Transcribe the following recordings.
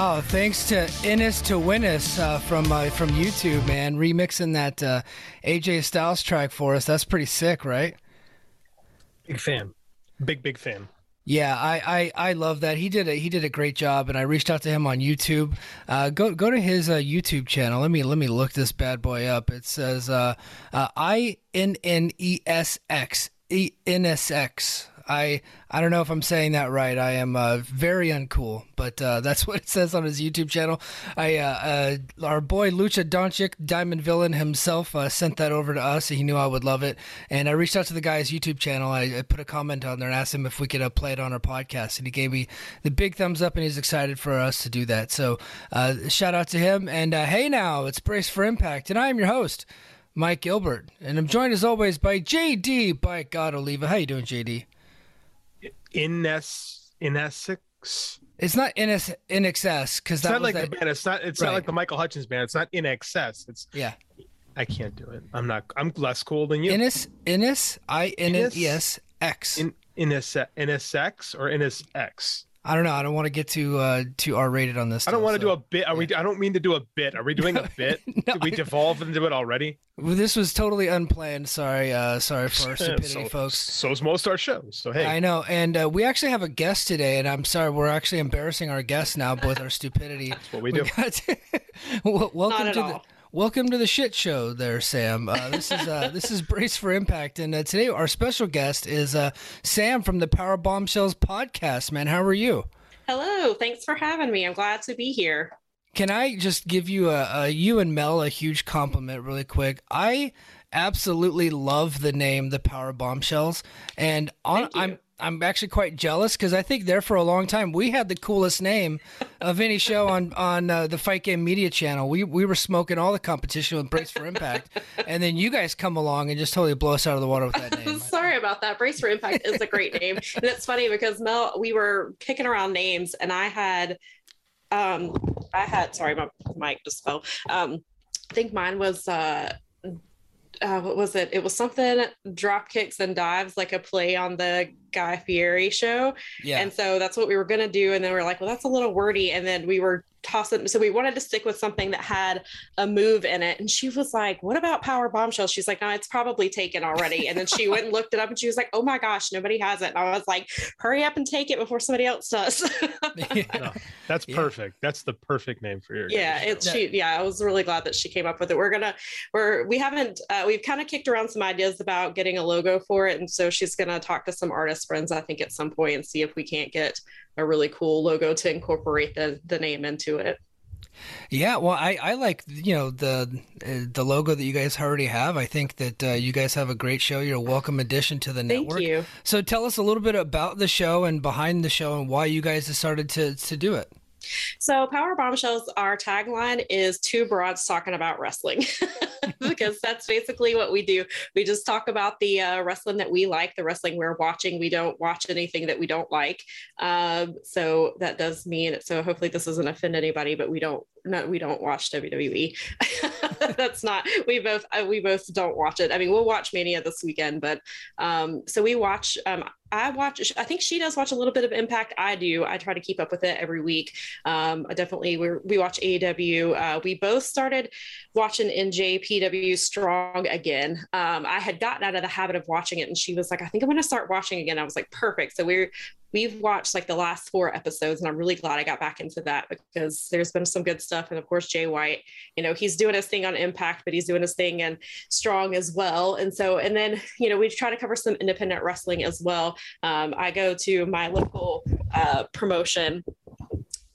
Wow, thanks to Innis to Winnis uh, from uh, from YouTube, man, remixing that uh, AJ Styles track for us. That's pretty sick, right? Big fan, big big fan. Yeah, I, I, I love that. He did a he did a great job, and I reached out to him on YouTube. Uh, go go to his uh, YouTube channel. Let me let me look this bad boy up. It says uh, uh, I N N E S X E N S X. I I don't know if I'm saying that right. I am uh, very uncool, but uh, that's what it says on his YouTube channel. I uh, uh our boy Lucha Doncic, Diamond Villain himself, uh, sent that over to us. He knew I would love it, and I reached out to the guy's YouTube channel. I, I put a comment on there and asked him if we could uh, play it on our podcast, and he gave me the big thumbs up, and he's excited for us to do that. So shout out to him. And hey, now it's Brace for Impact, and I am your host. Mike Gilbert, and I'm joined as always by JD by God Oliva. How you doing, JD? In S in Essex. It's not in S in excess because It's that not was like that, the band. It's not. It's Right. not like the Michael Hutchence band. It's not in excess. It's. yeah. I can't do it. I'm not. I'm less cool than you. Innis Innis I N N E S X. in in NSX or NSX. I don't know. I don't want to get too uh too R rated on this. I don't still, want to so- do a bit. Are we? I don't mean to do a bit. Are we doing a bit? No, Did we devolve into it already? Well, This was totally unplanned. Sorry, uh, sorry for our stupidity, folks. so, folks. So's most our shows. So hey, I know, and uh, we actually have a guest today, and I'm sorry, we're actually embarrassing our guest now with our stupidity. That's what we do. Got well, welcome at to the all. Welcome to the shit show, there, Sam. Uh, this is uh, this is Brace for Impact, and uh, today our special guest is uh, Sam from the Power Bombshells podcast. Man, how are you? Hello, thanks for having me. I'm glad to be here. Can I just give you a, a you and Mel a huge compliment really quick? I absolutely love the name the Power Bombshells, and on. I'm I'm actually quite jealous because I think there for a long time we had the coolest name of any show on on uh, the Fight Game Media Channel. We we were smoking all the competition with Brace for Impact, and then you guys come along and just totally blow us out of the water with that name. Sorry about that. Brace for Impact is a great name. And it's funny because Mel, we were kicking around names and I had um I had sorry, my mic just fell. Um I think mine was uh uh, what was it? It was something drop kicks and dives, like a play on the Guy Fieri show. Yeah, And so that's what we were going to do. And then we are like, well, that's a little wordy. And then we were tossing. So we wanted to stick with something that had a move in it. And she was like, what about Power Bombshell? She's like, no, it's probably taken already. And then she went and looked it up and she was like, oh my gosh, nobody has it. And I was like, hurry up and take it before somebody else does. no, that's Yeah. perfect. That's the perfect name for your. yeah it's show. she yeah i was really glad that she came up with it we're gonna we're we haven't uh, we've kind of kicked around some ideas about getting a logo for it and so she's gonna talk to some artist friends i think at some point and see if we can't get a really cool logo to incorporate the the name into it Yeah, well, I, I like you know the uh, the logo that you guys already have. I think that uh, you guys have a great show. You're a welcome addition to the thank network. you So tell us a little bit about the show and behind the show and why you guys decided to to do it. So, Power Bombshells, our tagline is two broads talking about wrestling because that's basically what we do. We just talk about the uh, wrestling that we like, the wrestling we're watching. We don't watch anything that we don't like. Um, so, that does mean so hopefully this doesn't offend anybody, but we don't no, we don't watch WWE. That's not. We both uh, we both don't watch it. I mean, we'll watch Mania this weekend, but um, so we watch. Um, I watch. I think she does watch a little bit of Impact. I do. I try to keep up with it every week. Um, definitely, we we watch AEW. Uh, we both started watching NJPW Strong again. Um, I had gotten out of the habit of watching it, and she was like, "I think I'm going to start watching again." I was like, "Perfect." So we're we've watched like the last four episodes and i'm really glad i got back into that because there's been some good stuff. And of course jay white you know he's doing his thing on impact but he's doing his thing and strong as well. And so and then you know we try to cover some independent wrestling as well. Um, i go to my local uh, promotion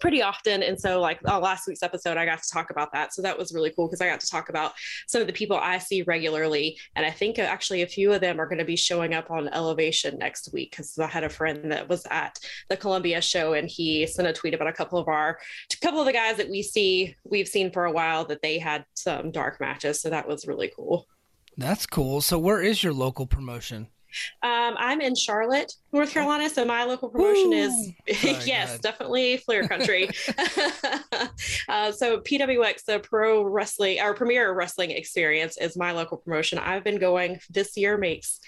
pretty often. And so, like uh, last week's episode, I got to talk about that. So that was really cool because I got to talk about some of the people I see regularly. And I think uh, actually a few of them are going to be showing up on Elevation next week because I had a friend that was at the Columbia show and he sent a tweet about a couple of our, a couple of the guys that we see, we've seen for a while that they had some dark matches. So that was really cool. That's cool. So where is your local promotion? Um, I'm in Charlotte, North Carolina, so my local promotion Ooh. is yes, definitely Flair Country. uh, so PWX, the Pro Wrestling our Premier Wrestling Experience, is my local promotion. I've been going this year makes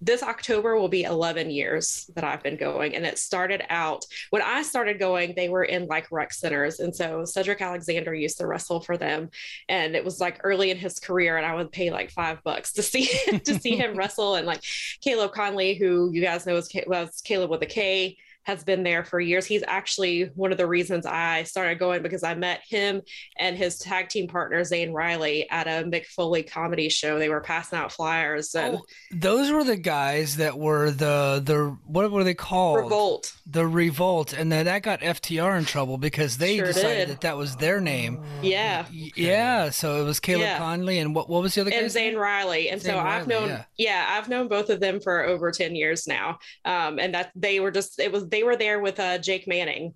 this October will be 11 years that I've been going. And it started out when I started going, they were in like rec centers. And so Cedric Alexander used to wrestle for them. And it was like early in his career. And I would pay like five bucks to see to see him wrestle. And like Caleb Conley, who you guys know is was Caleb with a K has been there for years. He's actually one of the reasons I started going because I met him and his tag team partner Zane Riley at a Mick Foley comedy show. They were passing out flyers. And oh, those were the guys that were the the what were they called? Revolt. The Revolt, and then that got FTR in trouble because they sure decided did. that that was their name. Yeah. Yeah. So it was Caleb yeah. Conley and what what was the other guy? And Zane name? Riley. And Zane so Riley, I've known yeah. yeah. I've known both of them for over ten years now. Um, and that they were just it was they were there with uh, Jake Manning.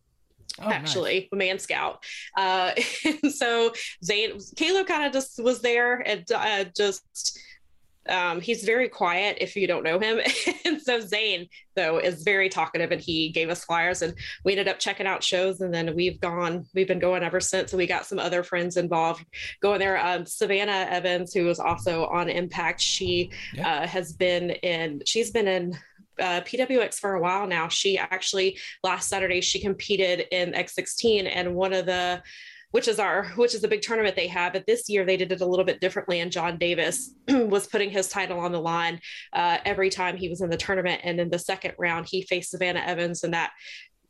Oh, actually, nice. Man Scout. Uh, and so Zane, Caleb kind of just was there and uh, just um, he's very quiet if you don't know him. and so Zane, though, is very talkative and he gave us flyers and we ended up checking out shows. And then we've gone, we've been going ever since. And we got some other friends involved going there. Um, Savannah Evans, who is also on Impact, she yeah. uh, has been in, she's been in uh, PWX for a while now. She actually last Saturday she competed in X16 and one of the which is our which is a big tournament they have but this year they did it a little bit differently and john davis was putting his title on the line uh, every time he was in the tournament and in the second round he faced savannah evans and that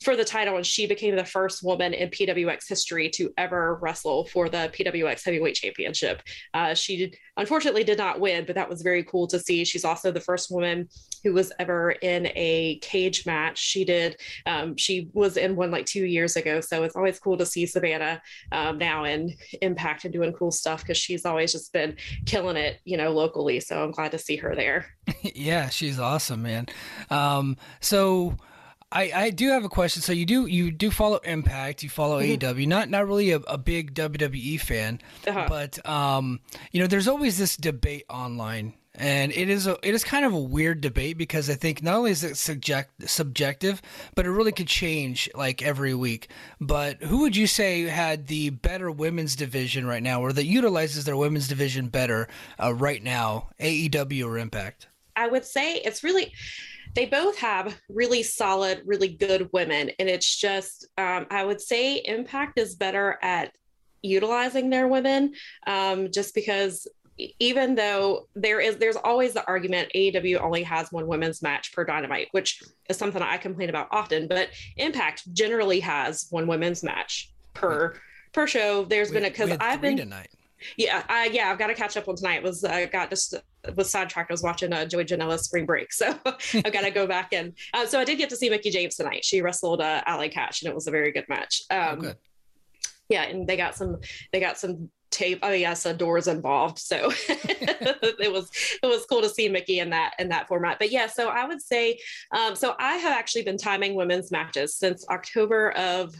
for the title, and she became the first woman in PWX history to ever wrestle for the PWX Heavyweight Championship. Uh, she did, unfortunately did not win, but that was very cool to see. She's also the first woman who was ever in a cage match. She did. Um, she was in one like two years ago, so it's always cool to see Savannah um, now in Impact and doing cool stuff because she's always just been killing it, you know, locally. So I'm glad to see her there. yeah, she's awesome, man. Um, so I, I do have a question. So you do you do follow Impact, you follow mm-hmm. AEW. Not not really a, a big WWE fan, uh-huh. but um, you know, there's always this debate online, and it is a it is kind of a weird debate because I think not only is it subject subjective, but it really could change like every week. But who would you say had the better women's division right now, or that utilizes their women's division better uh, right now, AEW or Impact? I would say it's really they both have really solid, really good women. And it's just, um, I would say Impact is better at utilizing their women um, just because even though there is there's always the argument AEW only has one women's match per dynamite, which is something I complain about often, but Impact generally has one women's match per per show. There's we, been a because I've been tonight. Yeah, I, yeah, I've got to catch up on tonight. Was I uh, got just was sidetracked. I was watching uh, Joey Janela's Spring Break, so I've got to go back and uh, so I did get to see Mickie James tonight. She wrestled uh, Allie Katch, and it was a very good match. Oh, um, oh, good. Yeah, and they got some they got some tape. Oh yes, uh, doors involved. So it was it was cool to see Mickey in that in that format. But yeah, so I would say um, so I have actually been timing women's matches since October of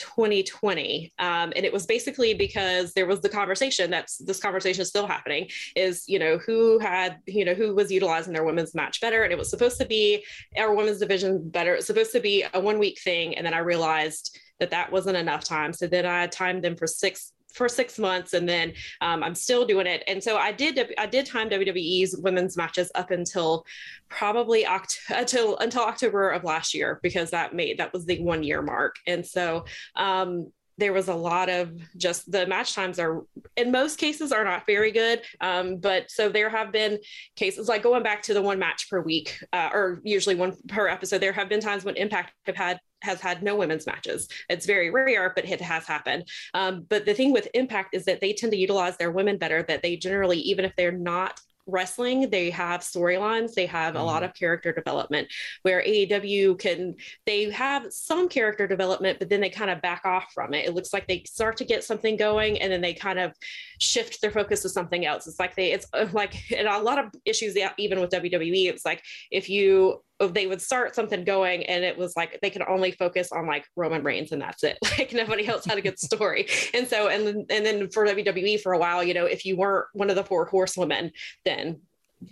2020 um, and it was basically because there was the conversation that's this conversation is still happening is you know who had you know who was utilizing their women's match better and it was supposed to be our women's division better it's supposed to be a one week thing and then i realized that that wasn't enough time so then i timed them for six for six months and then um, i'm still doing it. And so i did i did time wwe's women's matches up until probably Oct- until until october of last year because that made that was the one year mark. And so um, there was a lot of just the match times are in most cases are not very good um, but so there have been cases like going back to the one match per week uh, or usually one per episode there have been times when impact have had has had no women's matches. It's very rare, but it has happened. Um, but the thing with Impact is that they tend to utilize their women better, that they generally, even if they're not wrestling they have storylines they have mm-hmm. a lot mm-hmm. of character development where aew can they have some character development but then they kind of back off from it it looks like they start to get something going and then they kind of shift their focus to something else it's like they it's uh, like and a lot of issues even with wwe it's like if you they would start something going and it was like they could only focus on like Roman Reigns and that's it. Like nobody else had a good story. and so and and then for WWE for a while, you know, if you weren't one of the four horsewomen, then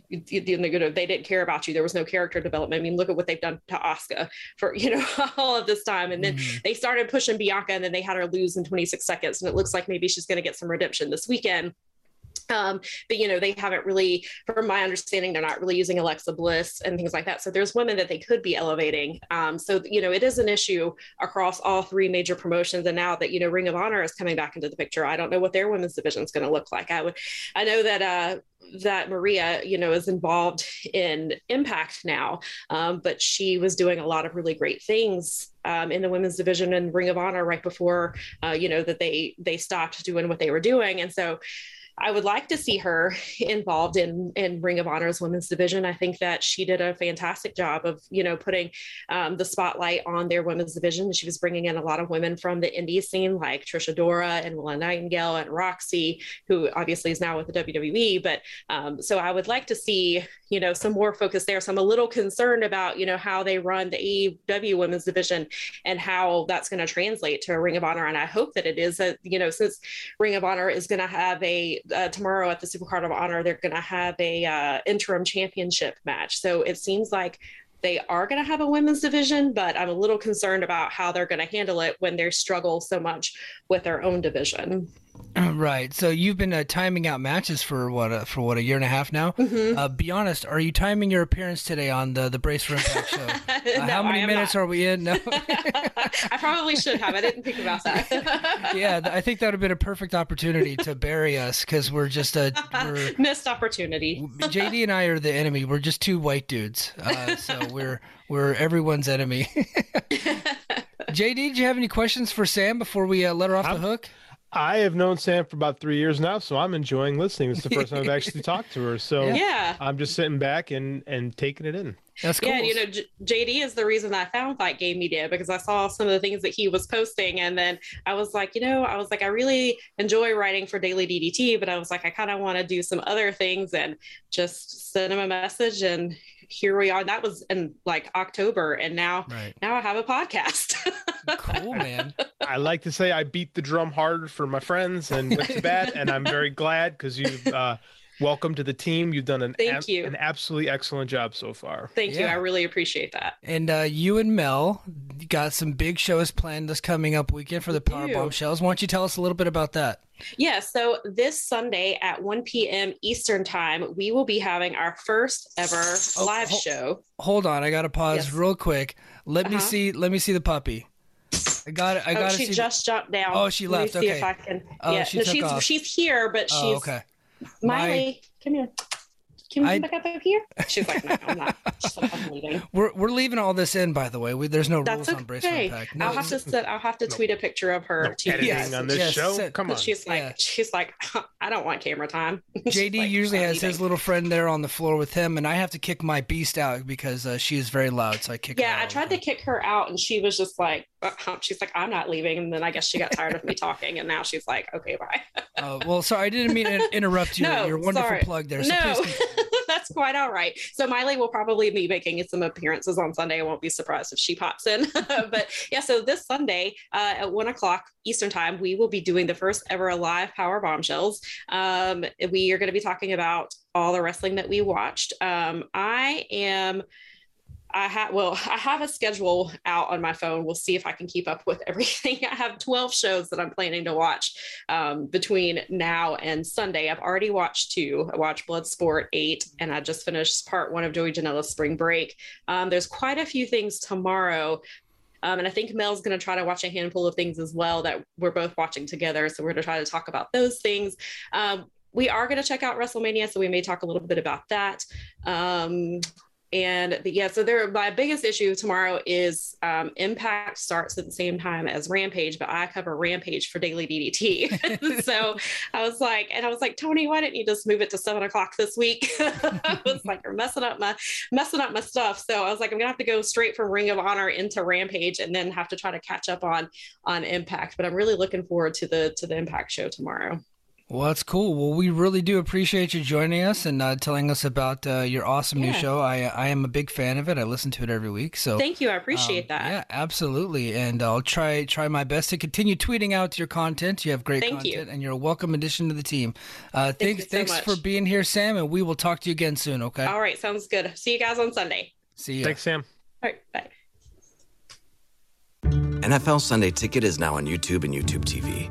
you, you know, they didn't care about you. There was no character development. I mean, look at what they've done to Oscar for you know all of this time, and then mm-hmm. they started pushing Bianca, and then they had her lose in 26 seconds, and it looks like maybe she's going to get some redemption this weekend. Um, but you know, they haven't really, from my understanding, they're not really using Alexa Bliss and things like that. So there's women that they could be elevating. Um, so you know, it is an issue across all three major promotions. And now that you know Ring of Honor is coming back into the picture, I don't know what their women's division is going to look like. I would, I know that uh, that Maria, you know, is involved in Impact now, um, but she was doing a lot of really great things um, in the women's division and Ring of Honor right before, uh, you know, that they they stopped doing what they were doing, and so I would like to see her involved in in Ring of Honor's women's division. I think that she did a fantastic job of you know putting um, the spotlight on their women's division. She was bringing in a lot of women from the indie scene like Trish Adora and Willow Nightingale and Roxy, who obviously is now with the WWE. But um, so I would like to see you know some more focus there. So I'm a little concerned about you know how they run the AEW women's division and how that's going to translate to a Ring of Honor. And I hope that it is a you know since Ring of Honor is going to have a uh, tomorrow at the Supercard of Honor, they're going to have a uh, interim championship match. So it seems like they are going to have a women's division, but I'm a little concerned about how they're going to handle it when they struggle so much with their own division. Right. So you've been uh, timing out matches for what uh, for what a year and a half now. Mm-hmm. Uh, be honest. Are you timing your appearance today on the the Brace for Impact show? Uh, no, how many minutes not. are we in? No. I probably should have. I didn't think about that. yeah, I think that would have been a perfect opportunity to bury us because we're just a we're, missed opportunity. JD and I are the enemy. We're just two white dudes. Uh, so we're we're everyone's enemy. JD, did you have any questions for Sam before we uh, let her off I'm, the hook? I have known Sam for about three years now, so I'm enjoying listening. It's the first time I've actually talked to her, so yeah, I'm just sitting back and and taking it in. That's cool. Yeah, you know, J- JD is the reason I found Fight Game Media because I saw some of the things that he was posting, and then I was like, you know, I was like, I really enjoy writing for Daily DDT, but I was like, I kind of want to do some other things, and just send him a message, and here we are. That was in like October, and now right. now I have a podcast. cool, man. I like to say I beat the drum hard for my friends and went to bat, and I'm very glad because you've uh, welcome to the team. You've done an Thank ab- you. an absolutely excellent job so far. Thank yeah. you. I really appreciate that. And uh, you and Mel got some big shows planned this coming up weekend for the Power Bombshells. Why don't you tell us a little bit about that? Yeah, so this Sunday at 1 p.m. Eastern Time, we will be having our first ever oh, live show. Hold on, I got to pause yes. real quick. Let uh-huh. me see. Let me see the puppy. I got it. I got oh, She just the... jumped down. Oh, she left. Let me see okay. if I can. Oh, yeah, she no, she's off. she's here, but oh, she's. Oh, okay. Miley, My... come here can we I, come back up here? She's like, no, I'm not. She's like, I'm leaving. We're, we're leaving all this in, by the way. We, there's no That's rules okay. on Brace Impact. No, I'll have to set, I'll have to no, tweet a picture of her. No to editing yes, on this yes, show. Set, Come on. She's like, yeah. she's like, I don't want camera time. JD like, usually has his little friend there on the floor with him, and I have to kick my beast out because uh, she is very loud. So I kick. Yeah, I tried to kick her out, and she was just like, she's like, I'm not leaving. And then I guess she got tired of me talking, and now she's like, okay, bye. uh, well, sorry, I didn't mean to interrupt you. no, Your wonderful sorry. plug there. So no, that's that's quite all right. So Miley will probably be making some appearances on Sunday. I won't be surprised if she pops in. but yeah, so this Sunday uh, at one o'clock Eastern time, we will be doing the first ever live Power Bombshells. Um, we are going to be talking about all the wrestling that we watched. Um, I am I have well, I have a schedule out on my phone. We'll see if I can keep up with everything. I have 12 shows that I'm planning to watch um, between now and Sunday. I've already watched two. I watched Bloodsport 8, and I just finished part one of Joey Janela's Spring Break. Um, there's quite a few things tomorrow. Um, and I think Mel's going to try to watch a handful of things as well that we're both watching together. So we're going to try to talk about those things. Um, we are going to check out WrestleMania, so we may talk a little bit about that. And the, yeah, so there. My biggest issue tomorrow is um, Impact starts at the same time as Rampage, but I cover Rampage for Daily DDT. so I was like, and I was like, Tony, why didn't you just move it to seven o'clock this week? I was like, you're messing up my messing up my stuff. So I was like, I'm gonna have to go straight from Ring of Honor into Rampage, and then have to try to catch up on on Impact. But I'm really looking forward to the to the Impact show tomorrow. Well, that's cool. Well, we really do appreciate you joining us and uh, telling us about uh, your awesome Yeah. new show. I I am a big fan of it. I listen to it every week. So Thank you. I appreciate um, that. Yeah, absolutely. And I'll try try my best to continue tweeting out your content. You have great Thank you. content, and you're a welcome addition to the team. Uh, thanks you so thanks much. for being here, Sam. And we will talk to you again soon. Okay. All right, sounds good. See you guys on Sunday. See you. Thanks, Sam. All right, bye. NFL Sunday Ticket is now on YouTube and YouTube TV,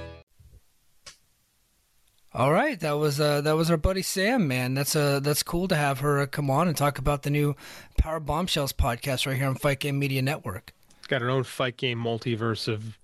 All right, that was uh, that was our buddy Sam, man. That's uh, that's cool to have her uh, come on and talk about the new Power Bombshells podcast right here on Fight Game Media Network. It's got our own fight game multiverse of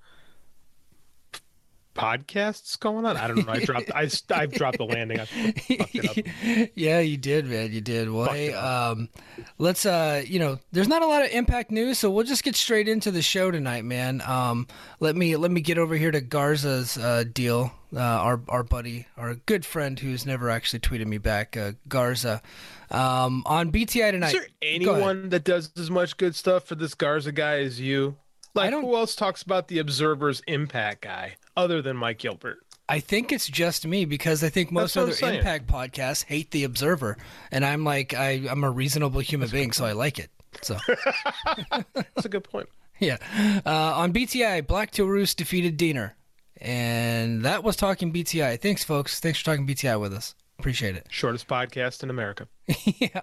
podcasts going on. I don't know. I dropped. I I've dropped the landing. I fucked it up. yeah, you did, man. You did. Well, hey, um, let's uh, you know, there's not a lot of impact news, so we'll just get straight into the show tonight, man. Um, let me let me get over here to Garza's uh, deal. Uh, our our buddy, our good friend, who's never actually tweeted me back, uh, Garza, um, on BTI tonight. Is there anyone that does as much good stuff for this Garza guy as you? Like, who else talks about the Observer's impact guy other than Mike Gilbert? I think it's just me because I think most That's other. Impact podcasts hate the Observer, and I'm like I, I'm a reasonable human being, so I like it. So That's a good point. yeah, uh, on BTI, Black Taurus defeated Diener, and that was talking BTI. Thanks, folks. Thanks for talking BTI with us. Appreciate it. Shortest podcast in America. yeah.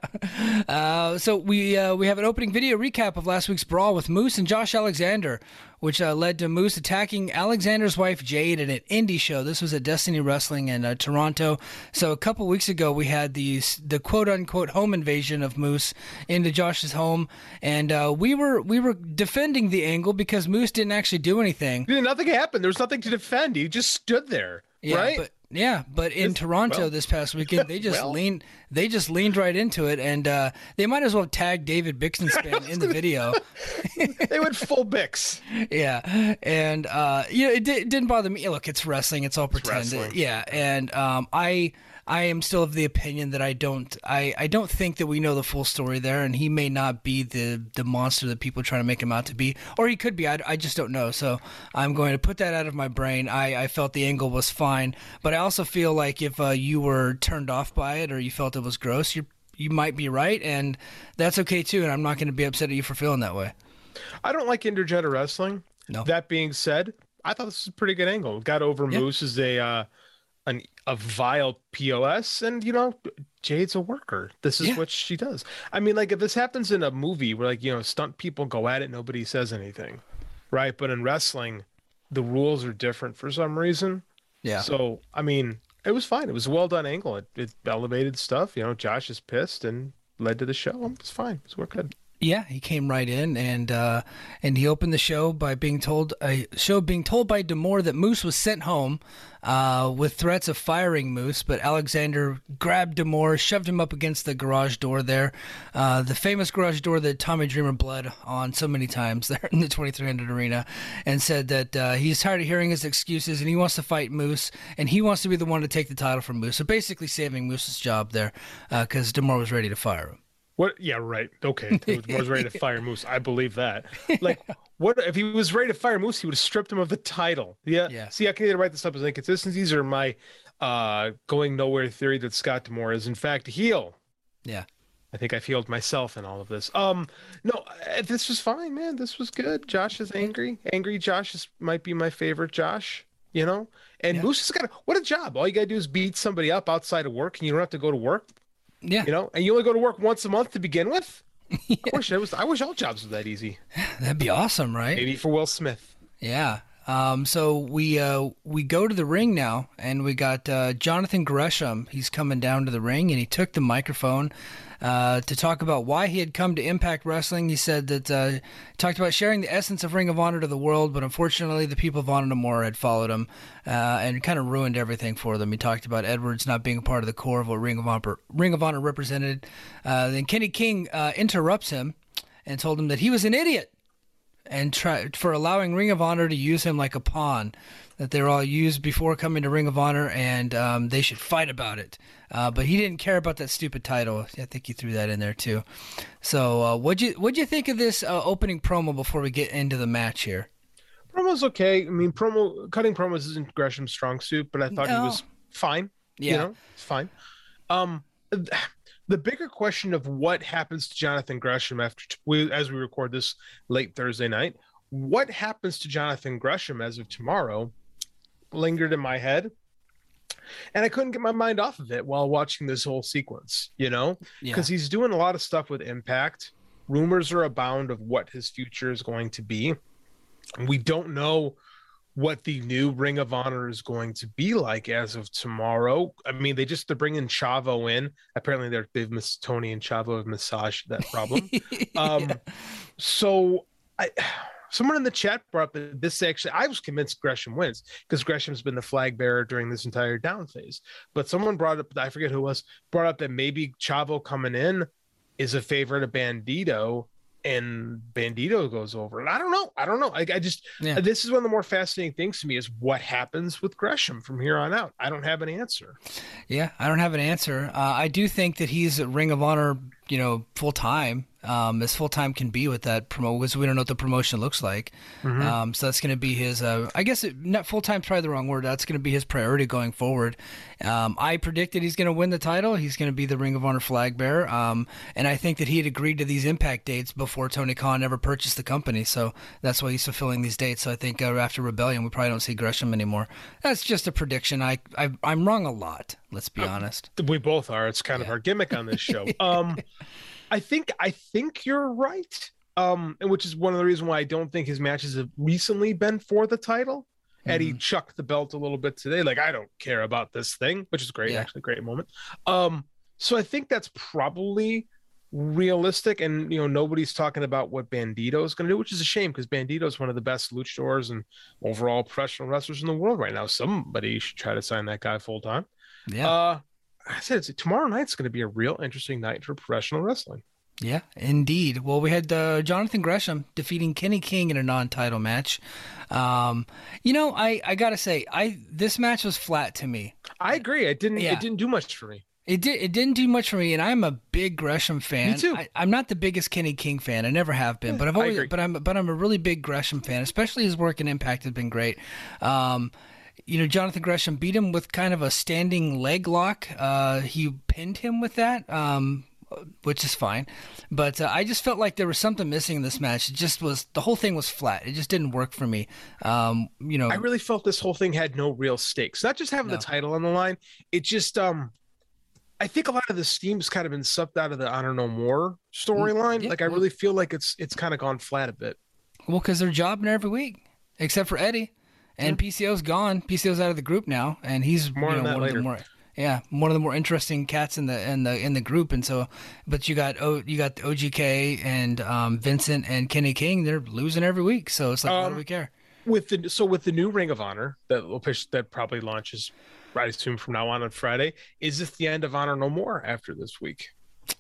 Uh, so we uh, we have an opening video recap of last week's brawl with Moose and Josh Alexander, which uh, led to Moose attacking Alexander's wife Jade at an indie show. This was at Destiny Wrestling in uh, Toronto. So a couple weeks ago, we had the the quote unquote home invasion of Moose into Josh's home, and uh, we were we were defending the angle because Moose didn't actually do anything. Yeah, Nothing happened. There was nothing to defend. He just stood there. Yeah, right? But, yeah, but in This- Toronto well- this past weekend, they just Well. leaned they just leaned right into it, and uh, they might as well tag David Bixenspan in the video. they went full Bix. yeah, and uh, you know it, di- it didn't bother me. Look, it's wrestling; it's all pretend. wrestling. Yeah, and um, I I am still of the opinion that I don't I, I don't think that we know the full story there, and he may not be the the monster that people are trying to make him out to be, or he could be. I, I just don't know. So I'm going to put that out of my brain. I, I felt the angle was fine, but I also feel like if uh, you were turned off by it or you felt it was gross, you you might be right, and that's okay too. And I'm not going to be upset at you for feeling that way. I don't like intergender wrestling. No. That being said, I thought this was a pretty good angle. Got over Yeah. Moose as a uh, an a vile POS, and you know, Jade's a worker. This is Yeah. what she does. I mean, like if this happens in a movie where like you know stunt people go at it, nobody says anything, right? But in wrestling, the rules are different for some reason. Yeah. So I mean, it was fine. It was a well done angle. It, it elevated stuff. You know, Josh is pissed and led to the show. It's fine. It's we're good. Yeah, he came right in and uh, and he opened the show by being told a show being told by D'Amore that Moose was sent home uh, with threats of firing Moose, but Alexander grabbed D'Amore, shoved him up against the garage door there, uh, the famous garage door that Tommy Dreamer bled on so many times there in the 2300 arena, and said that uh, he's tired of hearing his excuses and he wants to fight Moose and he wants to be the one to take the title from Moose. So basically saving Moose's job there because D'Amore was ready to fire him. What? Yeah, right. Okay, he was ready to fire Moose. I believe that. Like, what if he was ready to fire Moose? He would have stripped him of the title. Yeah. Yeah. See, I can either write this up as inconsistencies or my uh going nowhere theory that Scott D'Amore is in fact a heel. Yeah. I think I've healed myself in all of this. Um, no, uh, this was fine, man. This was good. Josh is angry. Angry Josh is might be my favorite Josh. You know, and Yeah. Moose has got a, what a job. All you gotta do is beat somebody up outside of work, and you don't have to go to work. Yeah. You know, and you only go to work once a month to begin with. I wish it was. I wish all jobs were that easy. That'd be awesome, right? Maybe for Will Smith. Yeah. Um, so we uh, we go to the ring now, and we got uh, Jonathan Gresham. He's coming down to the ring, and he took the microphone uh, to talk about why he had come to Impact Wrestling. He said that uh, talked about sharing the essence of Ring of Honor to the world, but unfortunately, the people of Honor More had followed him uh, and kind of ruined everything for them. He talked about Edwards not being a part of the core of what Ring of Honor Ring of Honor represented. Uh, then Kenny King uh, interrupts him and told him that he was an idiot and try for allowing Ring of Honor to use him like a pawn that they're all used before coming to Ring of Honor, and um, they should fight about it. Uh, but he didn't care about that stupid title. I think he threw that in there too. So, uh, what'd you what'd you think of this uh, opening promo before we get into the match here? Promo's okay. I mean, promo cutting promos isn't Gresham's strong suit, but I thought he was fine. Yeah. You know, it's fine. Um, the bigger question of what happens to Jonathan Gresham after we, as we record this late Thursday night, what happens to Jonathan Gresham as of tomorrow, lingered in my head, and I couldn't get my mind off of it while watching this whole sequence. You know, Yeah. because he's doing a lot of stuff with Impact. Rumors are abound of what his future is going to be. We don't know what the new Ring of Honor is going to be like as of tomorrow. I mean, they just they're bringing Chavo in. Apparently, they're they've miss Tony and Chavo have massaged that problem. um, so I. Someone in the chat brought up that this actually, I was convinced Gresham wins because Gresham's been the flag bearer during this entire down phase. But someone brought up, I forget who it was, brought up that maybe Chavo coming in is a favorite of Bandito and Bandito goes over. And I don't know. I don't know. I, I just, Yeah. this is one of the more fascinating things to me is what happens with Gresham from here on out. I don't have an answer. Yeah, I don't have an answer. Uh, I do think that he's a Ring of Honor, you know, full time, um, as full time can be with that promo because we don't know what the promotion looks like. Um, so that's going to be his. Uh, I guess it, not full time, probably the wrong word. That's going to be his priority going forward. Um, I predicted he's going to win the title. He's going to be the Ring of Honor flag bearer. Um, and I think that he had agreed to these impact dates before Tony Khan ever purchased the company. So that's why he's fulfilling these dates. So I think uh, after Rebellion, we probably don't see Gresham anymore. That's just a prediction. I, I I'm wrong a lot. Let's be honest. We both are. It's kind of our gimmick on this show. I think I think you're right. Um, and which is one of the reasons why I don't think his matches have recently been for the title. Eddie Mm-hmm. chucked the belt a little bit today. Like I don't care about this thing, which is great. Yeah. Actually, great moment. Um, so I think that's probably realistic. And you know, nobody's talking about what Bandito is going to do, which is a shame because Bandito is one of the best luchadors and overall professional wrestlers in the world right now. Somebody should try to sign that guy full time. Yeah. Uh, I said tomorrow night's going to be a real interesting night for professional wrestling. Yeah, indeed. Well, we had uh, Jonathan Gresham defeating Kenny King in a non-title match. Um, you know, I, I gotta say, I this match was flat to me. I agree. It didn't. Yeah. It didn't do much for me. It did. It didn't do much for me, and I'm a big Gresham fan. Me too. I, I'm not the biggest Kenny King fan. I never have been, but I've always. But I'm. But I'm a really big Gresham fan, especially his work in Impact has been great. Um, you know, Jonathan Gresham beat him with kind of a standing leg lock. Uh, he pinned him with that. Um, which is fine. But uh, I just felt like there was something missing in this match. It just was the whole thing was flat. It just didn't work for me. Um, you know, I really felt this whole thing had no real stakes. Not just having No. the title on the line. It just um I think a lot of the steam's kind of been sucked out of the Honor No More storyline. yeah, like I really feel like it's it's kind of gone flat a bit. well, because they're jobbing every week, except for Eddie, and PCO's gone. PCO's out of the group now, and he's More you know, one of the more. Yeah, one of the more interesting cats in the in the in the group, and so, but you got oh you got OGK and um, Vincent and Kenny King. They're losing every week, so it's like why do Um, we care? With the so with the new Ring of Honor that will push that probably launches right soon from now on on Friday. Is this the end of Honor No More after this week?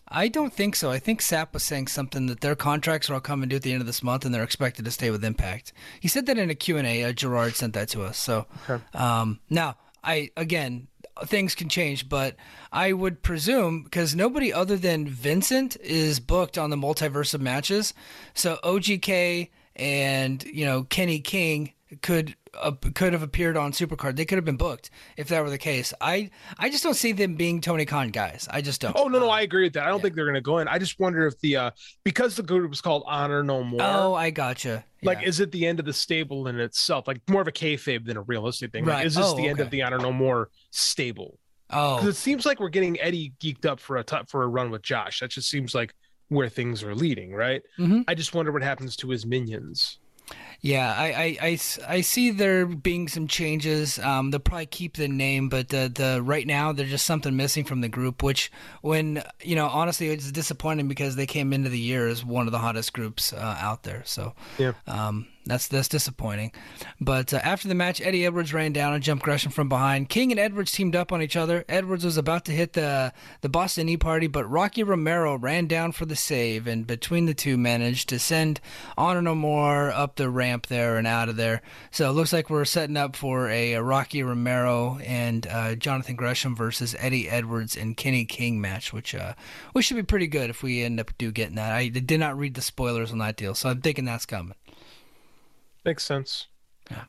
I don't think so. I think Sapp was saying something that their contracts are all coming due at the end of this month, and they're expected to stay with Impact. He said that in a Q and A. Uh, Gerard sent that to us. So um, now, I again, things can change, but I would presume because nobody other than Vincent is booked on the multiverse of matches. So OGK and you know Kenny King could uh, could have appeared on Supercard. They could have been booked if that were the case. I I just don't see them being Tony Khan guys. I just don't. Oh no, no, I agree with that. I don't think they're going to go in. I just wonder if the uh because the group was called Honor No More. Oh, I gotcha. Like, is it the end of the stable in itself? Like more of a kayfabe than a realistic thing. Like, Right. is this Oh, the end of the Honor No More stable? Oh, Because it seems like we're getting Eddie geeked up for a t- for a run with Josh. That just seems like where things are leading, right? Mhm. I just wonder what happens to his minions. Yeah. I I I see there being some changes. Um, they'll probably keep the name, but the the right now there's just something missing from the group. Which, when you know, honestly, it's disappointing because they came into the year as one of the hottest groups uh, out there. So Yeah. Um, that's that's disappointing. But uh, after the match, Eddie Edwards ran down and jumped Gresham from behind. King and Edwards teamed up on each other. Edwards was about to hit the the Boston Knee Party, but Rocky Romero ran down for the save, and between the two managed to send Honor No More up the ramp there and out of there. So it looks like we're setting up for a, a Rocky Romero and uh, Jonathan Gresham versus Eddie Edwards and Kenny King match, which uh, which should be pretty good if we end up do getting that. I did not read the spoilers on that deal, so I'm thinking that's coming. Makes sense. Yeah.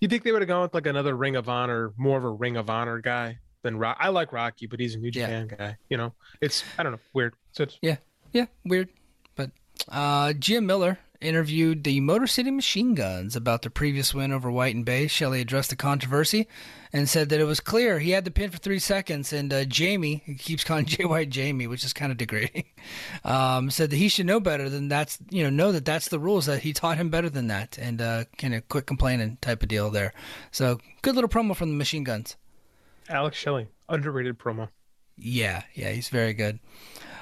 You think they would have gone with like another Ring of Honor, more of a Ring of Honor guy than Rock? I like Rocky, but he's a New Yeah. Japan guy. You know, it's I don't know, weird. So it's, Yeah, yeah, weird. But uh, Jim Miller interviewed the Motor City Machine Guns about their previous win over White and Bey. Shelley addressed the controversy and said that it was clear he had the pin for three seconds, and uh, Jamie, he keeps calling Jay White Jamie, which is kind of degrading, um, said that he should know better than that's, you know, know that that's the rules, that he taught him better than that, and uh, kind of quit complaining type of deal there. So good little promo from the Machine Guns. Alex Shelley, underrated promo. Yeah, yeah, he's very good.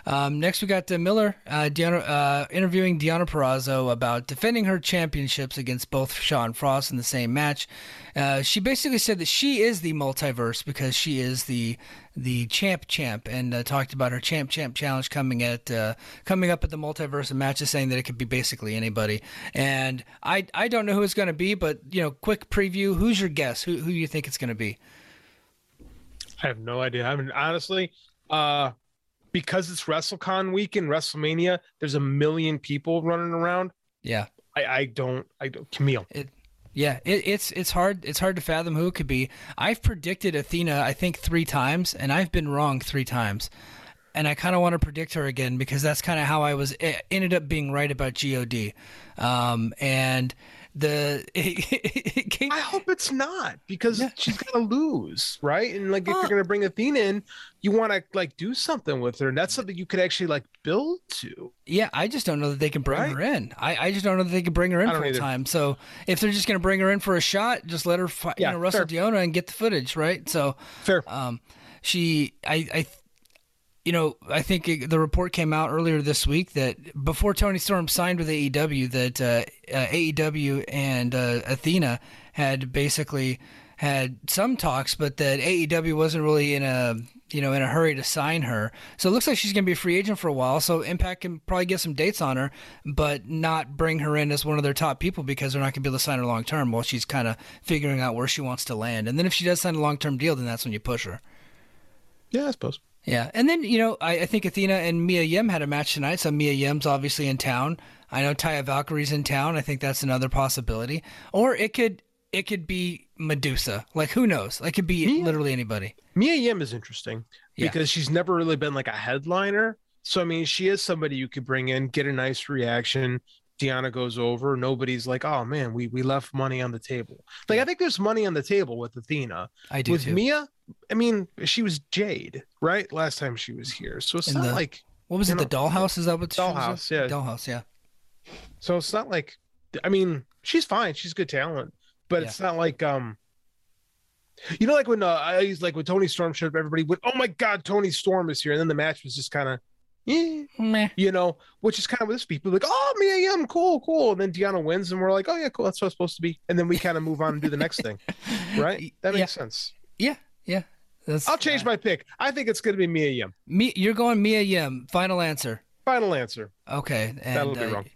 Um, next, we got uh, Miller uh, Deonna, uh, interviewing Deonna Purrazzo about defending her championships against both and Frost in the same match. Uh, she basically said that she is the multiverse because she is the the champ champ, and uh, talked about her champ champ challenge coming at uh, coming up at the multiverse of matches, saying that it could be basically anybody. And I I don't know who it's going to be, but you know, quick preview. Who's your guess? Who who you think it's going to be? I have no idea. I mean, honestly, uh, because it's WrestleCon weekend, WrestleMania, there's a million people running around. Yeah. I, I don't, I don't, Camille. It, yeah, it, it's it's hard it's hard to fathom who it could be. I've predicted Athena I think three times, and I've been wrong three times. And I kind of want to predict her again because that's kind of how I was it ended up being right about God. Um, and the it, came, I hope it's not because she's gonna lose, right? And like if you're gonna bring Athena in, you want to like do something with her, and that's something you could actually like build to. Yeah, I just don't know that they can bring Right? her in. I, I just don't know that they can bring her in full either. time. So if they're just to bring her in for a shot, just let her fight, Yeah, you know, wrestle fair. Diona and get the footage, right? So Fair. Um, she, I, I, you know, I think it, the report came out earlier this week that before Toni Storm signed with AEW, that uh, uh, AEW and uh, Athena had basically had some talks, but that AEW wasn't really in a you know in a hurry to sign her. So it looks like she's going to be a free agent for a while. So Impact can probably get some dates on her, but not bring her in as one of their top people because they're not going to be able to sign her long term while she's kind of figuring out where she wants to land. And then if she does sign a long term deal, then that's when you push her. Yeah, I suppose. Yeah, and then you know I, I think Athena and Mia Yim had a match tonight. So Mia Yim's obviously in town. I know Taya Valkyrie's in town. I think that's another possibility. Or it could it could be Medusa. Like who knows? Like, it could be literally anybody. Mia Yim is interesting Yeah. because she's never really been like a headliner, So I mean, she is somebody you could bring in, get a nice reaction. Deonna goes over. Nobody's like, oh man, we we left money on the table. Like I think there's money on the table with Athena. I do with too. Mia, I mean, she was Jade, right? Last time she was here, so it's In not the- like What was it? The dollhouse? Is that what? she was in? Dollhouse, yeah. Dollhouse. Yeah. So it's not like I mean, she's fine. She's good talent, but Yeah. it's not like um you know, like when uh, I used like when Toni Storm showed up, everybody went, "Oh my God, Toni Storm is here!" And then the match was just kind of, yeah, Meh. you know, which is kind of what this people like, "Oh, me, Mia Yim, cool, cool." And then Deonna wins, and we're like, "Oh yeah, cool, that's what it's supposed to be." And then we kind of move on and do the next thing, right? That Yeah. makes sense. Yeah. Yeah. That's, I'll change my pick. I think it's going to be Mia Yim. Me, you're going Mia Yim. Final answer. Final answer. Okay. And, That'll be uh, wrong.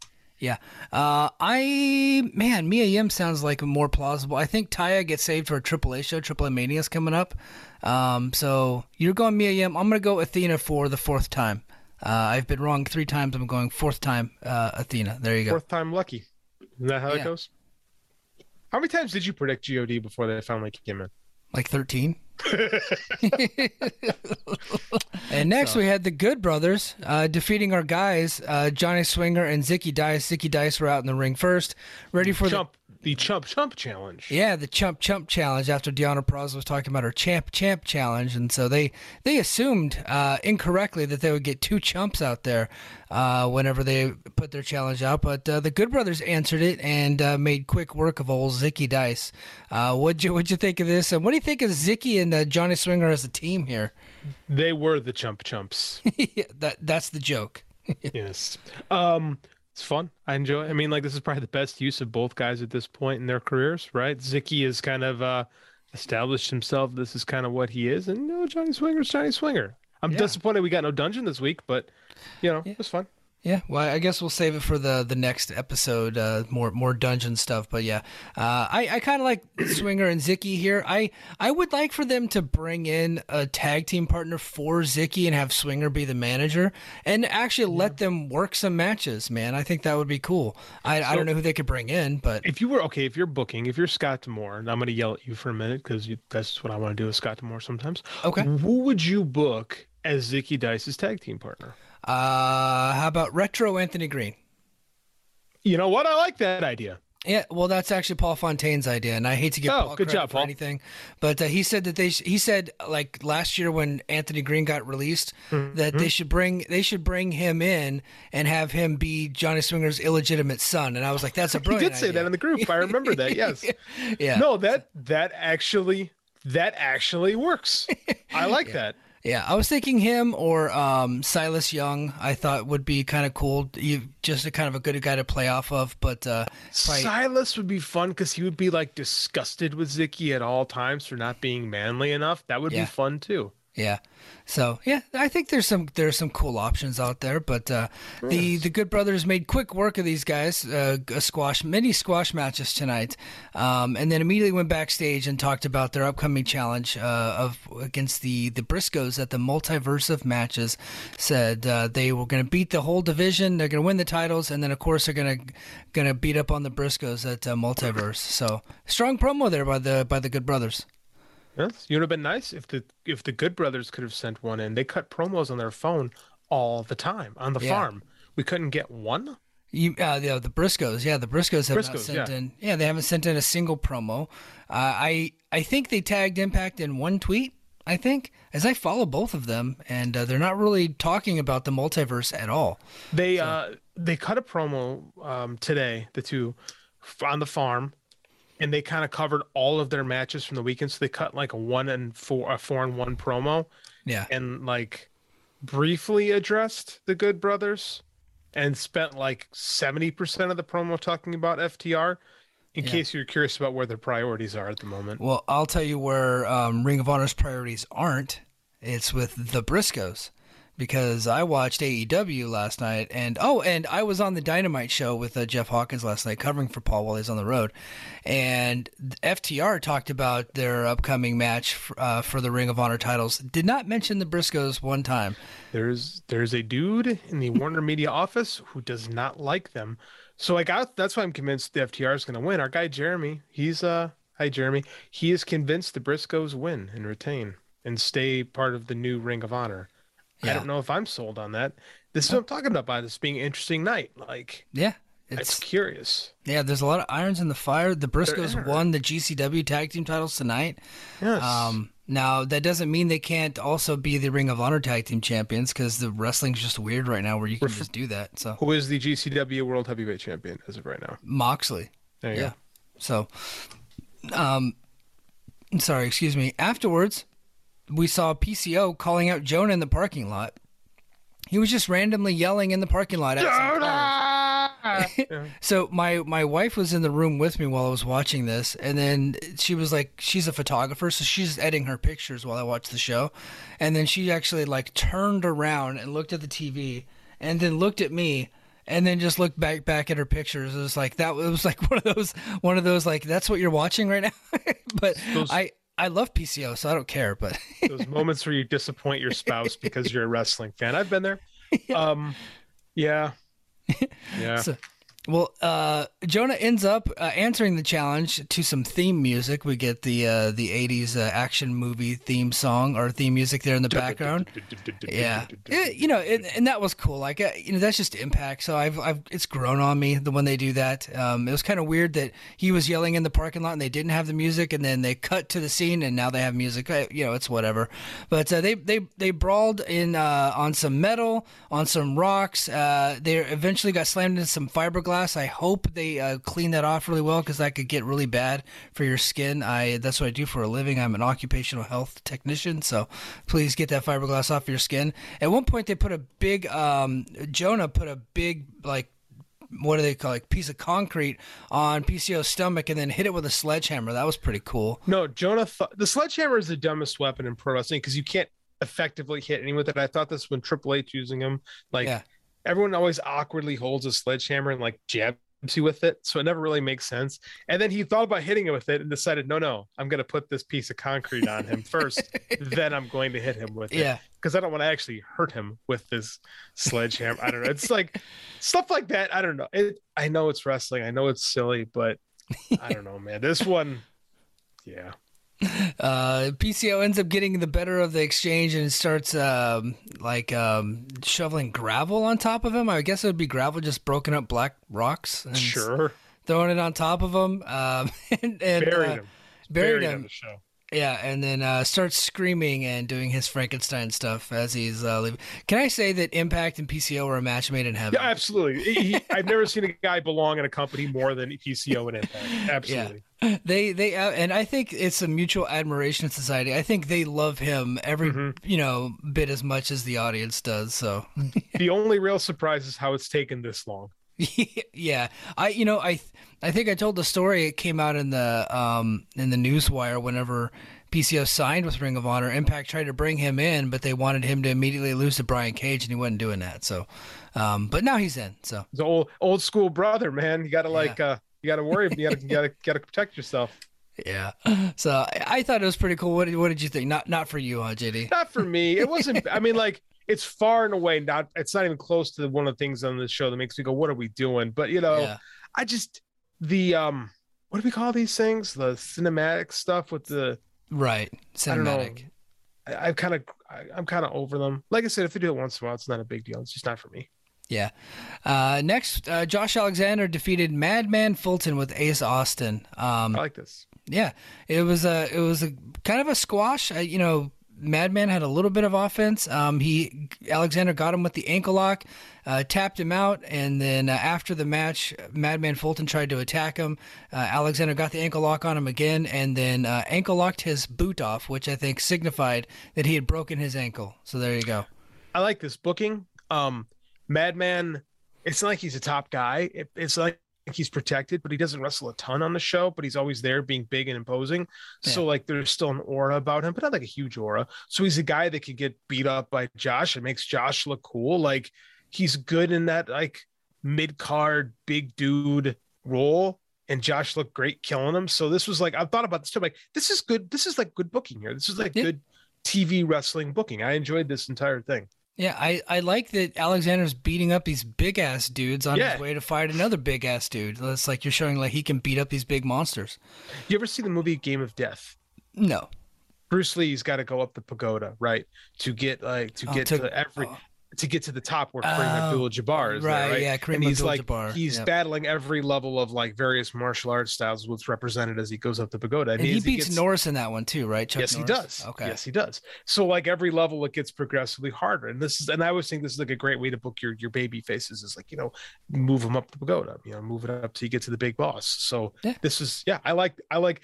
Yeah. Uh, I man, Mia Yim sounds like more plausible. I think Taya gets saved for a Triple A show. Triple A Mania's coming up. Um, so you're going Mia Yim. I'm gonna go Athena for the fourth time. Uh, I've been wrong three times. I'm going fourth time. Uh, Athena. There you go. Fourth time lucky. Isn't that how Yeah. it goes? How many times did you predict God before they finally came in? Like 13. and next we had the Good Brothers uh, defeating our guys, uh, Johnny Swinger and Zicky Dice. Zicky Dice were out in the ring first, ready for the Chump, the chump chump challenge. Yeah, the chump chump challenge after Deonna Purrazzo was talking about her champ champ challenge, and so they they assumed uh, incorrectly that they would get two chumps out there uh, whenever they put their challenge out. But uh, the Good Brothers answered it and uh, made quick work of old Zicky Dice. Uh, what'd you what'd you think of this? And what do you think of Zicky and uh, Johnny Swinger as a team here? They were the chump chumps. Yeah, that that's the joke. yes. Um it's fun. I enjoy it. I mean, like this is probably the best use of both guys at this point in their careers, right? Zicky has kind of uh established himself. This is kind of what he is, and no Johnny Swinger's Johnny Swinger. I'm Yeah. disappointed we got no dungeon this week, but you know, it was fun. Yeah, well, I guess we'll save it for the the next episode. Uh, more more dungeon stuff, but yeah, uh, I I kind of like Swinger and Zicky here. I I would like for them to bring in a tag team partner for Zicky and have Swinger be the manager, and actually let them work some matches. Man, I think that would be cool. I I don't know who they could bring in, but If you were okay, if you're booking, if you're Scott D'Amore, and I'm going to yell at you for a minute because that's what I want to do with Scott D'Amore sometimes. Okay. Who would you book as Zicky Dice's tag team partner? Uh, how about Retro Anthony Green? You know what? I like that idea. Yeah, well, that's actually Paul Fontaine's idea, and I hate to give Oh, Paul good credit job, for Paul. anything, but uh, he said that they sh- he said like last year when Anthony Green got released Mm-hmm. that they should bring they should bring him in and have him be Johnny Swinger's illegitimate son, and I was like, that's a He brilliant. did say that in the group. I remember that. Yes. Yeah. No, that that actually that actually works. I like that. Yeah, I was thinking him or um, Silas Young. I thought would be kind of cool. You just a kind of a good guy to play off of, but uh, probably- Silas would be fun because he would be like disgusted with Zicky at all times for not being manly enough. That would Yeah. be fun too. Yeah. So yeah, I think there's some there's some cool options out there, but uh, the the Good Brothers made quick work of these guys. Uh, a squash, many squash matches tonight, um, and then immediately went backstage and talked about their upcoming challenge uh, of against the the Briscoes at the Multiverse of Matches. Said uh, they were going to beat the whole division, they're going to win the titles, and then of course they're going to going to beat up on the Briscoes at uh, Multiverse. So strong promo there by the by the Good Brothers. Yes, it would have been nice if the if the Good Brothers could have sent one in. They cut promos on their phone all the time on the Yeah. farm. We couldn't get one. You, uh, the, the Briscoes, yeah, the Briscoes have not sent yeah. in. Yeah, they haven't sent in a single promo. Uh, I I think they tagged Impact in one tweet. I think as I follow both of them, and uh, they're not really talking about the multiverse at all. They uh they cut a promo um today, the two on the farm, and they kind of covered all of their matches from the weekend. So they cut like a one and four a four and one promo Yeah, and like briefly addressed the Good Brothers and spent like 70% of the promo talking about FTR in Yeah. case you're curious about where their priorities are at the moment. Well, I'll tell you where um, Ring of Honor's priorities aren't. It's with the Briscoes. Because I watched AEW last night, and oh, and I was on the Dynamite show with uh, Jeff Hawkins last night, covering for Paul while he's on the road. And FTR talked about their upcoming match f- uh, for the Ring of Honor titles. Did not mention the Briscoes one time. There's there's a dude in the Warner Media office who does not like them. So I, that's why I'm convinced the FTR is going to win. Our guy Jeremy, he's uh hi Jeremy, he is convinced the Briscoes win and retain and stay part of the new Ring of Honor. I don't know if I'm sold on that. This is what I'm talking about by this being an interesting night. Like Yeah. it's, curious. yeah, there's a lot of irons in the fire. The Briscoes won the GCW tag team titles tonight. Yes. Um, now that doesn't mean they can't also be the Ring of Honor tag team champions because the wrestling's just weird right now where you can just do that. So Who is the GCW World Heavyweight Champion as of right now? Moxley. There you Yeah. go. So, um, sorry, excuse me. Afterwards, we saw PCO calling out Jonah in the parking lot. He was just randomly yelling in the parking lot. At some cars. so my my wife was in the room with me while I was watching this, and then she was like, she's a photographer, so she's editing her pictures while I watch the show, and then she actually like turned around and looked at the TV, and then looked at me, and then just looked back back at her pictures. It was like that. It was like one of those one of those like that's what you're watching right now. but I I love PCO, so I don't care. But Those moments where you disappoint your spouse because you're a wrestling fan. I've been there. Um, yeah. Yeah. So- well, uh, Jonah ends up uh, answering the challenge to some theme music. We get the uh, the '80s uh, action movie theme song or theme music there in the background. Yeah, It- you know, it, and that was cool. Like, uh, you know, that's just Impact. So I've, I've, it's grown on me the when they do that. Um, it was kind of weird that he was yelling in the parking lot and they didn't have the music, and then they cut to the scene and now they have music. Uh, You know, it's whatever. But they, they, they brawled in on some metal, on some rocks. They eventually got slammed into some fiberglass. I hope they uh, clean that off really well because that could get really bad for your skin. I that's what I do for a living. I'm an occupational health technician, so please get that fiberglass off your skin. At one point, they put a big um, Jonah put a big like what do they call it, piece of concrete on PCO's stomach and then hit it with a sledgehammer. That was pretty cool. No, Jonah. Th- the sledgehammer is the dumbest weapon in pro wrestling because you can't effectively hit anyone with it. I thought this when Triple H using him. Like Yeah. Everyone always awkwardly holds a sledgehammer and like jabs you with it, so it never really makes sense. And then he thought about hitting it with it and decided, no, no, I'm going to put this piece of concrete on him first, then I'm going to hit him with it. Yeah. because I don't want to actually hurt him with this sledgehammer. I don't know. It's like stuff like that. I don't know. It, I know it's wrestling. I know it's silly, but I don't know, man. This one, yeah. Uh, PCO ends up getting the better of the exchange and starts um, like um, shoveling gravel on top of him. I guess it would be gravel, just broken up black rocks. And Sure. Throwing it on top of him. Um, and, and, Buried uh, him. Buried, on him. Yeah, and then uh, starts screaming and doing his Frankenstein stuff as he's uh, leaving. Can I say that Impact and PCO were a match made in heaven? Yeah, absolutely. He- I've never seen a guy belong in a company more than PCO and Impact. Absolutely. Yeah. They they uh, and I think it's a mutual admiration society. I think they love him every Mm-hmm. you know bit as much as the audience does. So The only real surprise is how it's taken this long. yeah, I you know I I think I told the story. It came out in the um in the newswire whenever PCO signed with Ring of Honor. Impact tried to bring him in, but they wanted him to immediately lose to Brian Cage, and he wasn't doing that. So, um, but now he's in. So He's an old old school brother, man. You gotta like uh you gotta worry, you gotta you gotta gotta protect yourself. yeah, so I, I thought it was pretty cool. What did, what did you think? Not not for you, huh, JD? Not for me. It wasn't I mean like it's far and away not it's not even close to one of the things on the show that makes me go, What are we doing? But you know, Yeah. I just the um what do we call these things? The cinematic stuff with the Right, I don't know. cinematic. I, I've kind of I'm kind of over them. Like I said, if they do it once in a while, it's not a big deal. It's just not for me. Yeah. Uh, next, uh, Josh Alexander defeated Madman Fulton with Ace Austin. Um, I like this. Yeah, it was a it was a kind of a squash. Uh, you know, Madman had a little bit of offense. Um, he Alexander got him with the ankle lock, uh, tapped him out, and then uh, after the match, Madman Fulton tried to attack him. Uh, Alexander got the ankle lock on him again, and then uh, ankle locked his boot off, which I think signified that he had broken his ankle. So there you go. I like this booking. Um, Madman, it's not like he's a top guy. It, it's like he's protected, but he doesn't wrestle a ton on the show. But he's always there, being big and imposing. So like, there's still an aura about him, but not like a huge aura. So he's a guy that could get beat up by Josh. It makes Josh look cool. Like he's good in that like mid card big dude role. And Josh looked great killing him. So this was like I thought about this too. I'm like this is good. This is like good booking here. This is like Yeah. good TV wrestling booking. I enjoyed this entire thing. Yeah, I, I like that Alexander's beating up these big ass dudes on Yeah. his way to fight another big ass dude. It's like you're showing like he can beat up these big monsters. You ever see the movie Game of Death? No. Bruce Lee's got to go up the pagoda, right, to get like to Oh, get to- to, every. oh. To get to the top where Kareem Oh, Abdul-Jabbar is, there, right, right? yeah, Kareem and he's like Abdul-Jabbar, he's yep. battling every level of like various martial arts styles, what's represented as he goes up the pagoda. And he as beats gets- Norris in that one too, right? Chuck yes, he does. Okay. Yes, he does. So like every level, it gets progressively harder. And this is, and I always think this is like a great way to book your your baby faces. Is like you know, move them up the pagoda. You know, move it up till you get to the big boss. So Yeah. this is yeah, I like I like.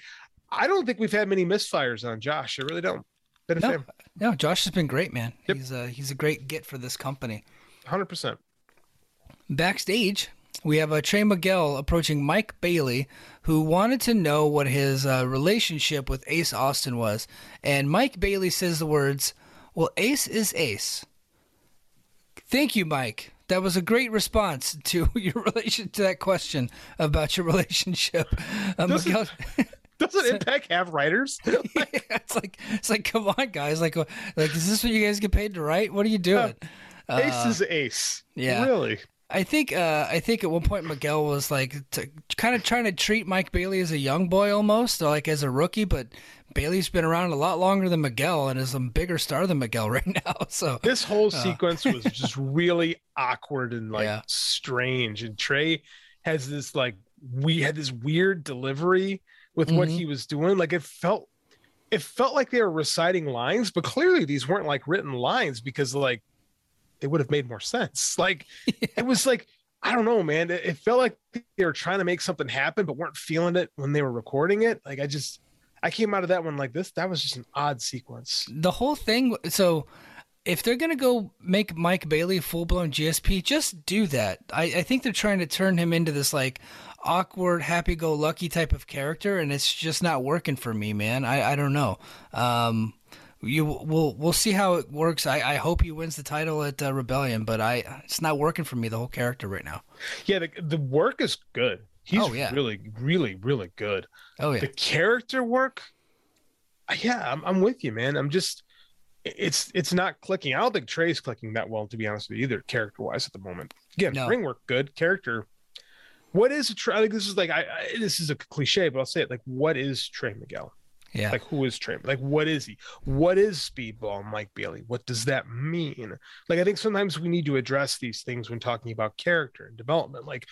I don't think we've had many misfires on Josh. I really don't. Been a No, no, Josh has been great, man. Yep. He's a he's a great get for this company. Hundred percent. Backstage, we have uh, Trey Miguel approaching Mike Bailey, who wanted to know what his uh, relationship with Ace Austin was. And Mike Bailey says the words, Well, Ace is Ace. Thank you, Mike. That was a great response to your relation to that question about your relationship. Uh, Miguel, Doesn't Impact have writers? it's like it's like come on, guys. Like, uh, like is this what you guys get paid to write? What are you doing? ace is ace. yeah. Really. I think uh, I think at one point Miguel was like t- kind of trying to treat Mike Bailey as a young boy almost, or like as a rookie. But Bailey's been around a lot longer than Miguel and is a bigger star than Miguel right now. So This whole sequence was just really awkward and like Yeah. strange. And Trey has this like we had this weird delivery with what Mhm. he was doing. Like it felt it felt like they were reciting lines, but clearly these weren't like written lines because like they would have made more sense. Like it was like I don't know, man. It, it felt like they were trying to make something happen, but weren't feeling it when they were recording it. Like I just I came out of that one like this. That was just an odd sequence. the whole thing. So if they're gonna go make Mike Bailey full blown GSP, just do that. I, I think they're trying to turn him into this like awkward, happy go lucky type of character, and it's just not working for me, man. I, I don't know. Um, you we'll we'll see how it works. I, I hope he wins the title at uh, Rebellion, but I it's not working for me the whole character right now. Yeah, the, the work is good. He's Oh, yeah. really, really, really good. Oh yeah, The character work, yeah, I'm, I'm with you, man. I'm just, it's it's not clicking. I don't think Trey's clicking that well, to be honest with you, either character wise at the moment. Again, No. ring work good, character. What is a Trey? Think this is like I, I this is a cliche, but I'll say it like, what is Trey Miguel? yeah. Like, who is Trey? Like, what is he? What is Speedball Mike Bailey? What does that mean? Like, I think sometimes we need to address these things when talking about character and development. Like,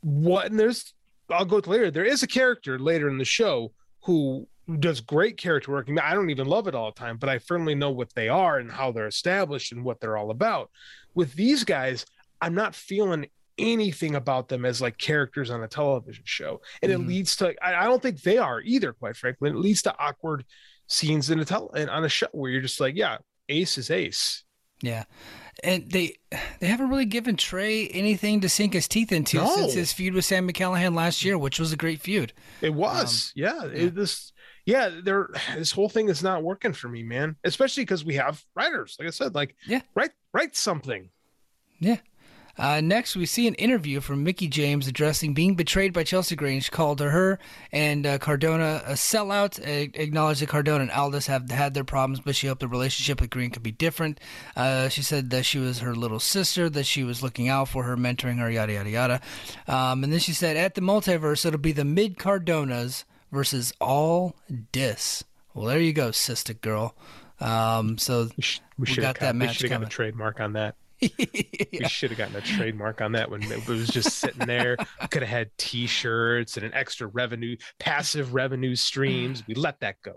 what? And there's, I'll go to later. There is a character later in the show who does great character work. I don't even love it all the time, but I firmly know what they are and how they're established and what they're all about. With these guys, I'm not feeling anything about them as like characters on a television show and Mhm. it leads to I, I don't think they are either quite frankly it leads to awkward scenes in a tel- in- on a show where you're just like yeah ace is ace Yeah, and they they haven't really given Trey anything to sink his teeth into No. since his feud with Sam McCallahan last year, which was a great feud. it was yeah, yeah. It, this yeah there this whole thing is not working for me man especially because we have writers like i said like Yeah. write write something Yeah. Uh, next, we see an interview from Mickie James addressing being betrayed by Chelsea Green, called to her and uh, Cardona a sellout. Uh, acknowledged that Cardona and Aldis have had their problems, but she hoped the relationship with Green could be different. Uh, she said that she was her little sister, that she was looking out for her, mentoring her, yada yada yada. Um, and then she said, at the multiverse, it'll be the mid Cardonas versus all Dis. Well, there you go, sister girl. Um, so we, sh- we We got have that we match should have coming. a trademark on that we should have gotten a trademark on that when it was just sitting there. Could have had T-shirts and an extra revenue, passive revenue streams. We let that go.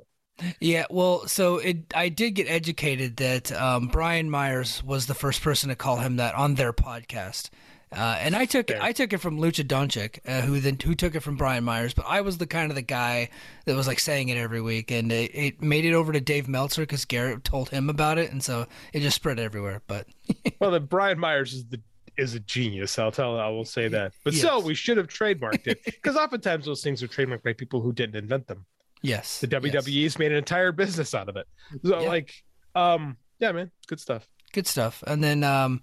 Yeah, well, so it I did get educated that um, Brian Myers was the first person to call him that on their podcast, uh, and I took Fair. I took it from Lucha Doncic, uh, who then who took it from Brian Myers, but I was the kind of the guy that was like saying it every week, and it, it made it over to Dave Meltzer because Garrett told him about it, and so it just spread everywhere. But Well, then Brian Myers is the is a genius. I'll tell. I will say that. But still, Yes. we should have trademarked it because oftentimes those things are trademarked by people who didn't invent them. yes, The yes. WWE's made an entire business out of it. So, Yeah. like, um, yeah, man, good stuff. good stuff. And then um,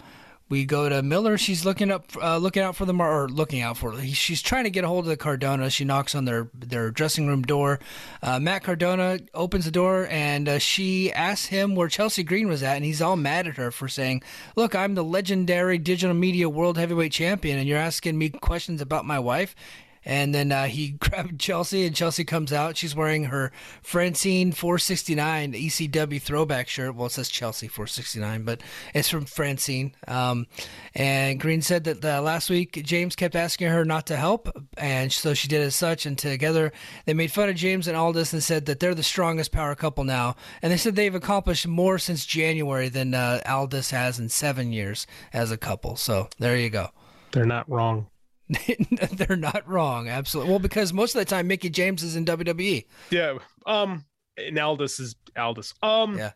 we go to Miller. She's looking up, uh, looking out for them, or looking out for. She's trying to get a hold of the Cardona. She knocks on their their dressing room door. Uh, Matt Cardona opens the door and uh, she asks him where Chelsea Green was at, and he's all mad at her for saying, "Look, I'm the legendary digital media world heavyweight champion, and you're asking me questions about my wife." And then uh, he grabbed Chelsea, and Chelsea comes out. She's wearing her Francine 469 ECW throwback shirt. Well, it says Chelsea 469, but it's from Francine. Um, and Green said that uh, last week James kept asking her not to help, and so she did as such. And together they made fun of James and Aldis and said that they're the strongest power couple now. And they said they've accomplished more since January than uh, Aldis has in seven years as a couple. So there you go. They're not wrong. They're not wrong. Absolutely. Well, because most of the time Mickie James is in WWE. Yeah. Um. And Aldis is Aldis. Um. Yeah.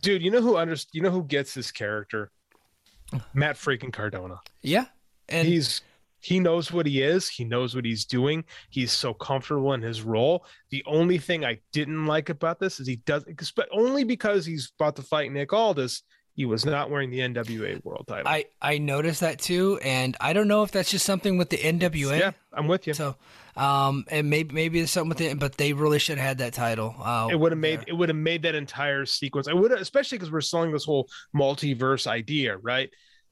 Dude, you know who under you know who gets this character? Matt freaking Cardona. Yeah. And he's he knows what he is. He knows what he's doing. He's so comfortable in his role. The only thing I didn't like about this is he does, but only because he's about to fight Nick Aldis. He was not wearing the NWA World Title. I I noticed that too, and I don't know if that's just something with the NWA. Yeah, I'm with you. So, um, and maybe maybe there's something with it, but they really should have had that title. Uh, it would have made it would have made that entire sequence. I would, especially because we're selling this whole multiverse idea, right?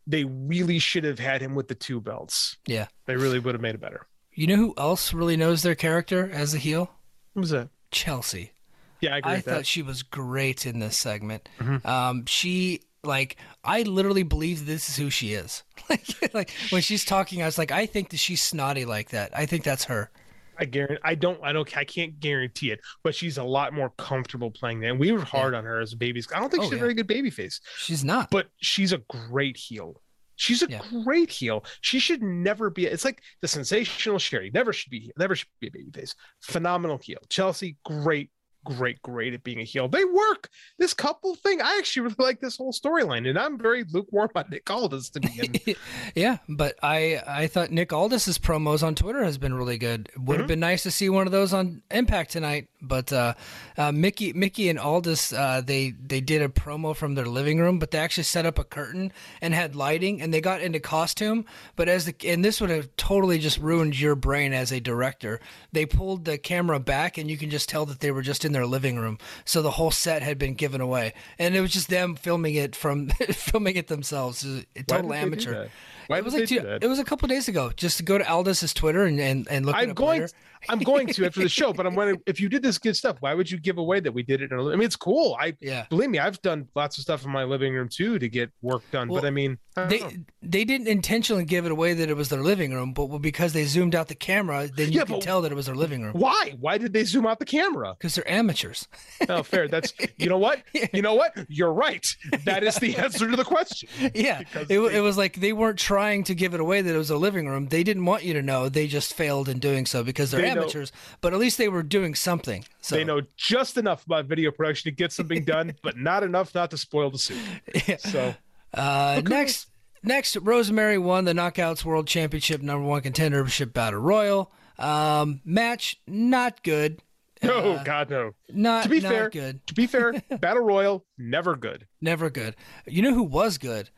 They really should have had him with the two belts. Yeah, they really would have made it better. You know who else really knows their character as a heel? Who's that? Chelsea. Yeah, I agree. I thought she was great in this segment. Mm-hmm. Um, she like I literally believe this is who she is. like, like when she's talking, I was like, I think that she's snotty like that. I think that's her. I guarantee. I don't. I don't. I can't guarantee it. But she's a lot more comfortable playing that. And we were hard on her as a baby. I don't think Oh, she's a very good baby face. She's not. But she's a great heel. She's a Yeah. great heel. She should never be. It's like the sensational Sherri. Never should be. Never should be a baby face. Phenomenal heel. Chelsea, great, great, great at being a heel. They work. This couple thing. I actually really like this whole storyline, and I'm very lukewarm on Nick Aldis to begin. yeah, but I I thought Nick Aldis's promos on Twitter has been really good. Would have mm-hmm. been nice to see one of those on Impact tonight, but uh, uh, Mickie Mickie and Aldis uh, they they did a promo from their living room, but they actually set up a curtain and had lighting, and they got into costume. But as the and this would have totally just ruined your brain as a director. They pulled the camera back, and you can just tell that they were just in their living room. So the whole set had been given away, and it was just them filming it from filming it themselves. It was a total did they do amateur. Why it was like they two- it was a couple days ago. Just to go to Aldis's Twitter and and, and look. At it I'm going. I'm going to after the show, but I'm wondering if you did this good stuff. Why would you give away that we did it? In a, I mean, it's cool. I Yeah. believe me, I've done lots of stuff in my living room too to get work done. Well, but I mean, I They know. they didn't intentionally give it away that it was their living room, but because they zoomed out the camera, then you Yeah, could tell that it was their living room. why? Why did they zoom out the camera? Because they're amateurs. Oh, fair. That's you know what? You know what? You're right. That is the answer to the question. yeah, it, wa- it was like they weren't trying to give it away that it was a living room. They didn't want you to know. They just failed in doing so because they're They know- amateurs. But at least they were doing something. So They know just enough about video production to get something done, but not enough not to spoil the suit. So Uh, next, next, Rosemary won the Knockouts World Championship number one contendership battle royal. Um, match not good. no, God no. Not to be not fair, good. to be fair, Battle Royal never good. Never good. You know who was good?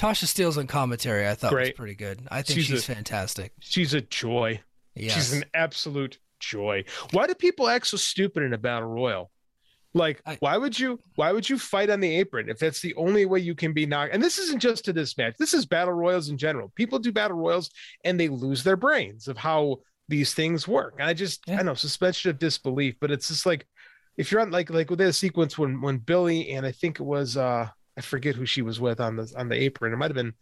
Tasha Steelz on commentary. I thought was pretty good. I think She's she's, a- fantastic. She's a joy. Yes. She's an absolute joy. Why do people act so stupid in a battle royal? Like, I- why would you why would you fight on the apron if that's the only way you can be knocked? And this isn't just to this match. This is battle royals in general. People do battle royals and they lose their brains of how these things work. And I just Yeah. I know suspension of disbelief, but it's just like if you're on like like with that sequence when when Billy and I think it was uh I forget who she was with on the on the apron. It might have been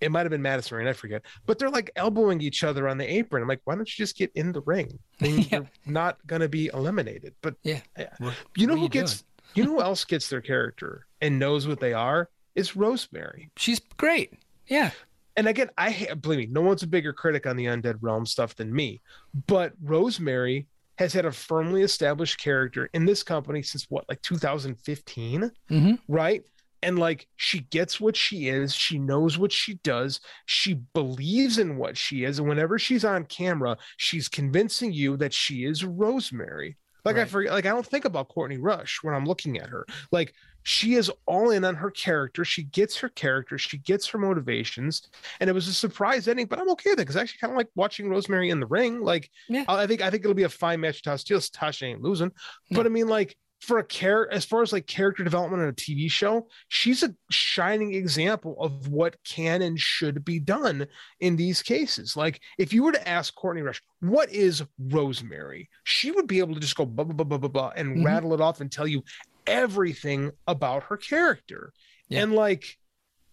it might have been Madison Rayne, I forget. But they're like elbowing each other on the apron. I'm like, why don't you just get in the ring? Then Yeah. You're not gonna be eliminated. But Yeah. Yeah. What- you know who you gets you know who else gets their character and knows what they are? It's Rosemary. She's great. Yeah. And again, I ha- believe me, no one's a bigger critic on the Undead Realm stuff than me. But Rosemary has had a firmly established character in this company since what, like 2015? Mhm. right? And like she gets what she is, she knows what she does, she believes in what she is, and whenever she's on camera, she's convincing you that she is Rosemary. Like I forget, like I don't think about Courtney Rush when I'm looking at her. Like she is all in on her character. She gets her character. She gets her motivations, and it was a surprise ending. But I'm okay with it because I actually kind of like watching Rosemary in the ring. Like Yeah. I think I think it'll be a fine match. To Tasha Tasha ain't losing, but I mean like for a care as far as like character development on a TV show, she's a shining example of what can and should be done in these cases. Like if you were to ask Courtney Rush, what is Rosemary? She would be able to just go blah blah blah blah blah, blah and Mhm. rattle it off and tell you everything about her character. Yeah. And like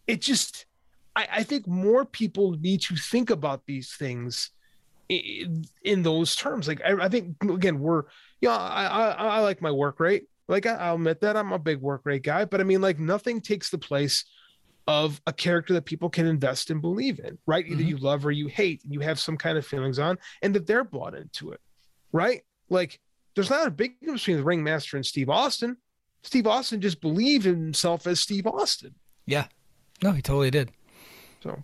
it just I, I think more people need to think about these things in, in those terms. Like I, I think again, we're yeah, I, I I like my work rate. Like I, I'll admit that I'm a big work rate guy, but I mean, like nothing takes the place of a character that people can invest and believe in, right? Either Mhm. you love or you hate, and you have some kind of feelings on, and that they're bought into it, right? Like there's not a big difference between the ringmaster and Steve Austin. Steve Austin just believed in himself as Steve Austin. Yeah. No, he totally did. So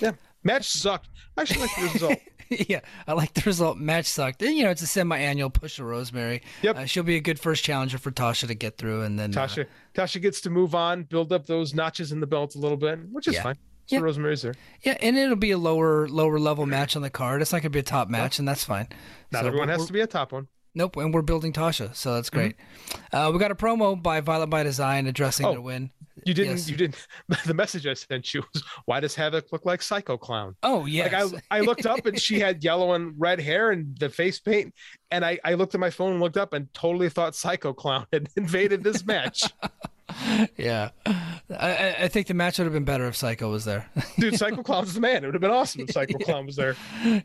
yeah, match sucked. I actually like the result. yeah, I like the result. Match sucked. And, you know, it's a semi-annual push to Rosemary. Yep. Uh, she'll be a good first challenger for Tasha to get through, and then uh, Tasha Tasha gets to move on, build up those notches in the belt a little bit, which is Yeah. fine. So Yeah. Rosemary's there. yeah, and it'll be a lower lower level match on the card. It's not gonna be a top match, and that's fine. Not So everyone has to be a top one. Nope, and we're building Tasha, so that's great. Mm-hmm. Uh, we got a promo by Violent by Design addressing Oh, their win. You didn't. Yes. You didn't. The message I sent you was, "Why does Havok look like Psycho Clown?" Oh yeah. Like I, I looked up and she had yellow and red hair and the face paint, and I, I looked at my phone and looked up and totally thought Psycho Clown had invaded this match. Yeah. I, I- think the match would have been better if Psycho was there. Dude, Psycho Clown's the man. It would have been awesome if Psycho Clown was there.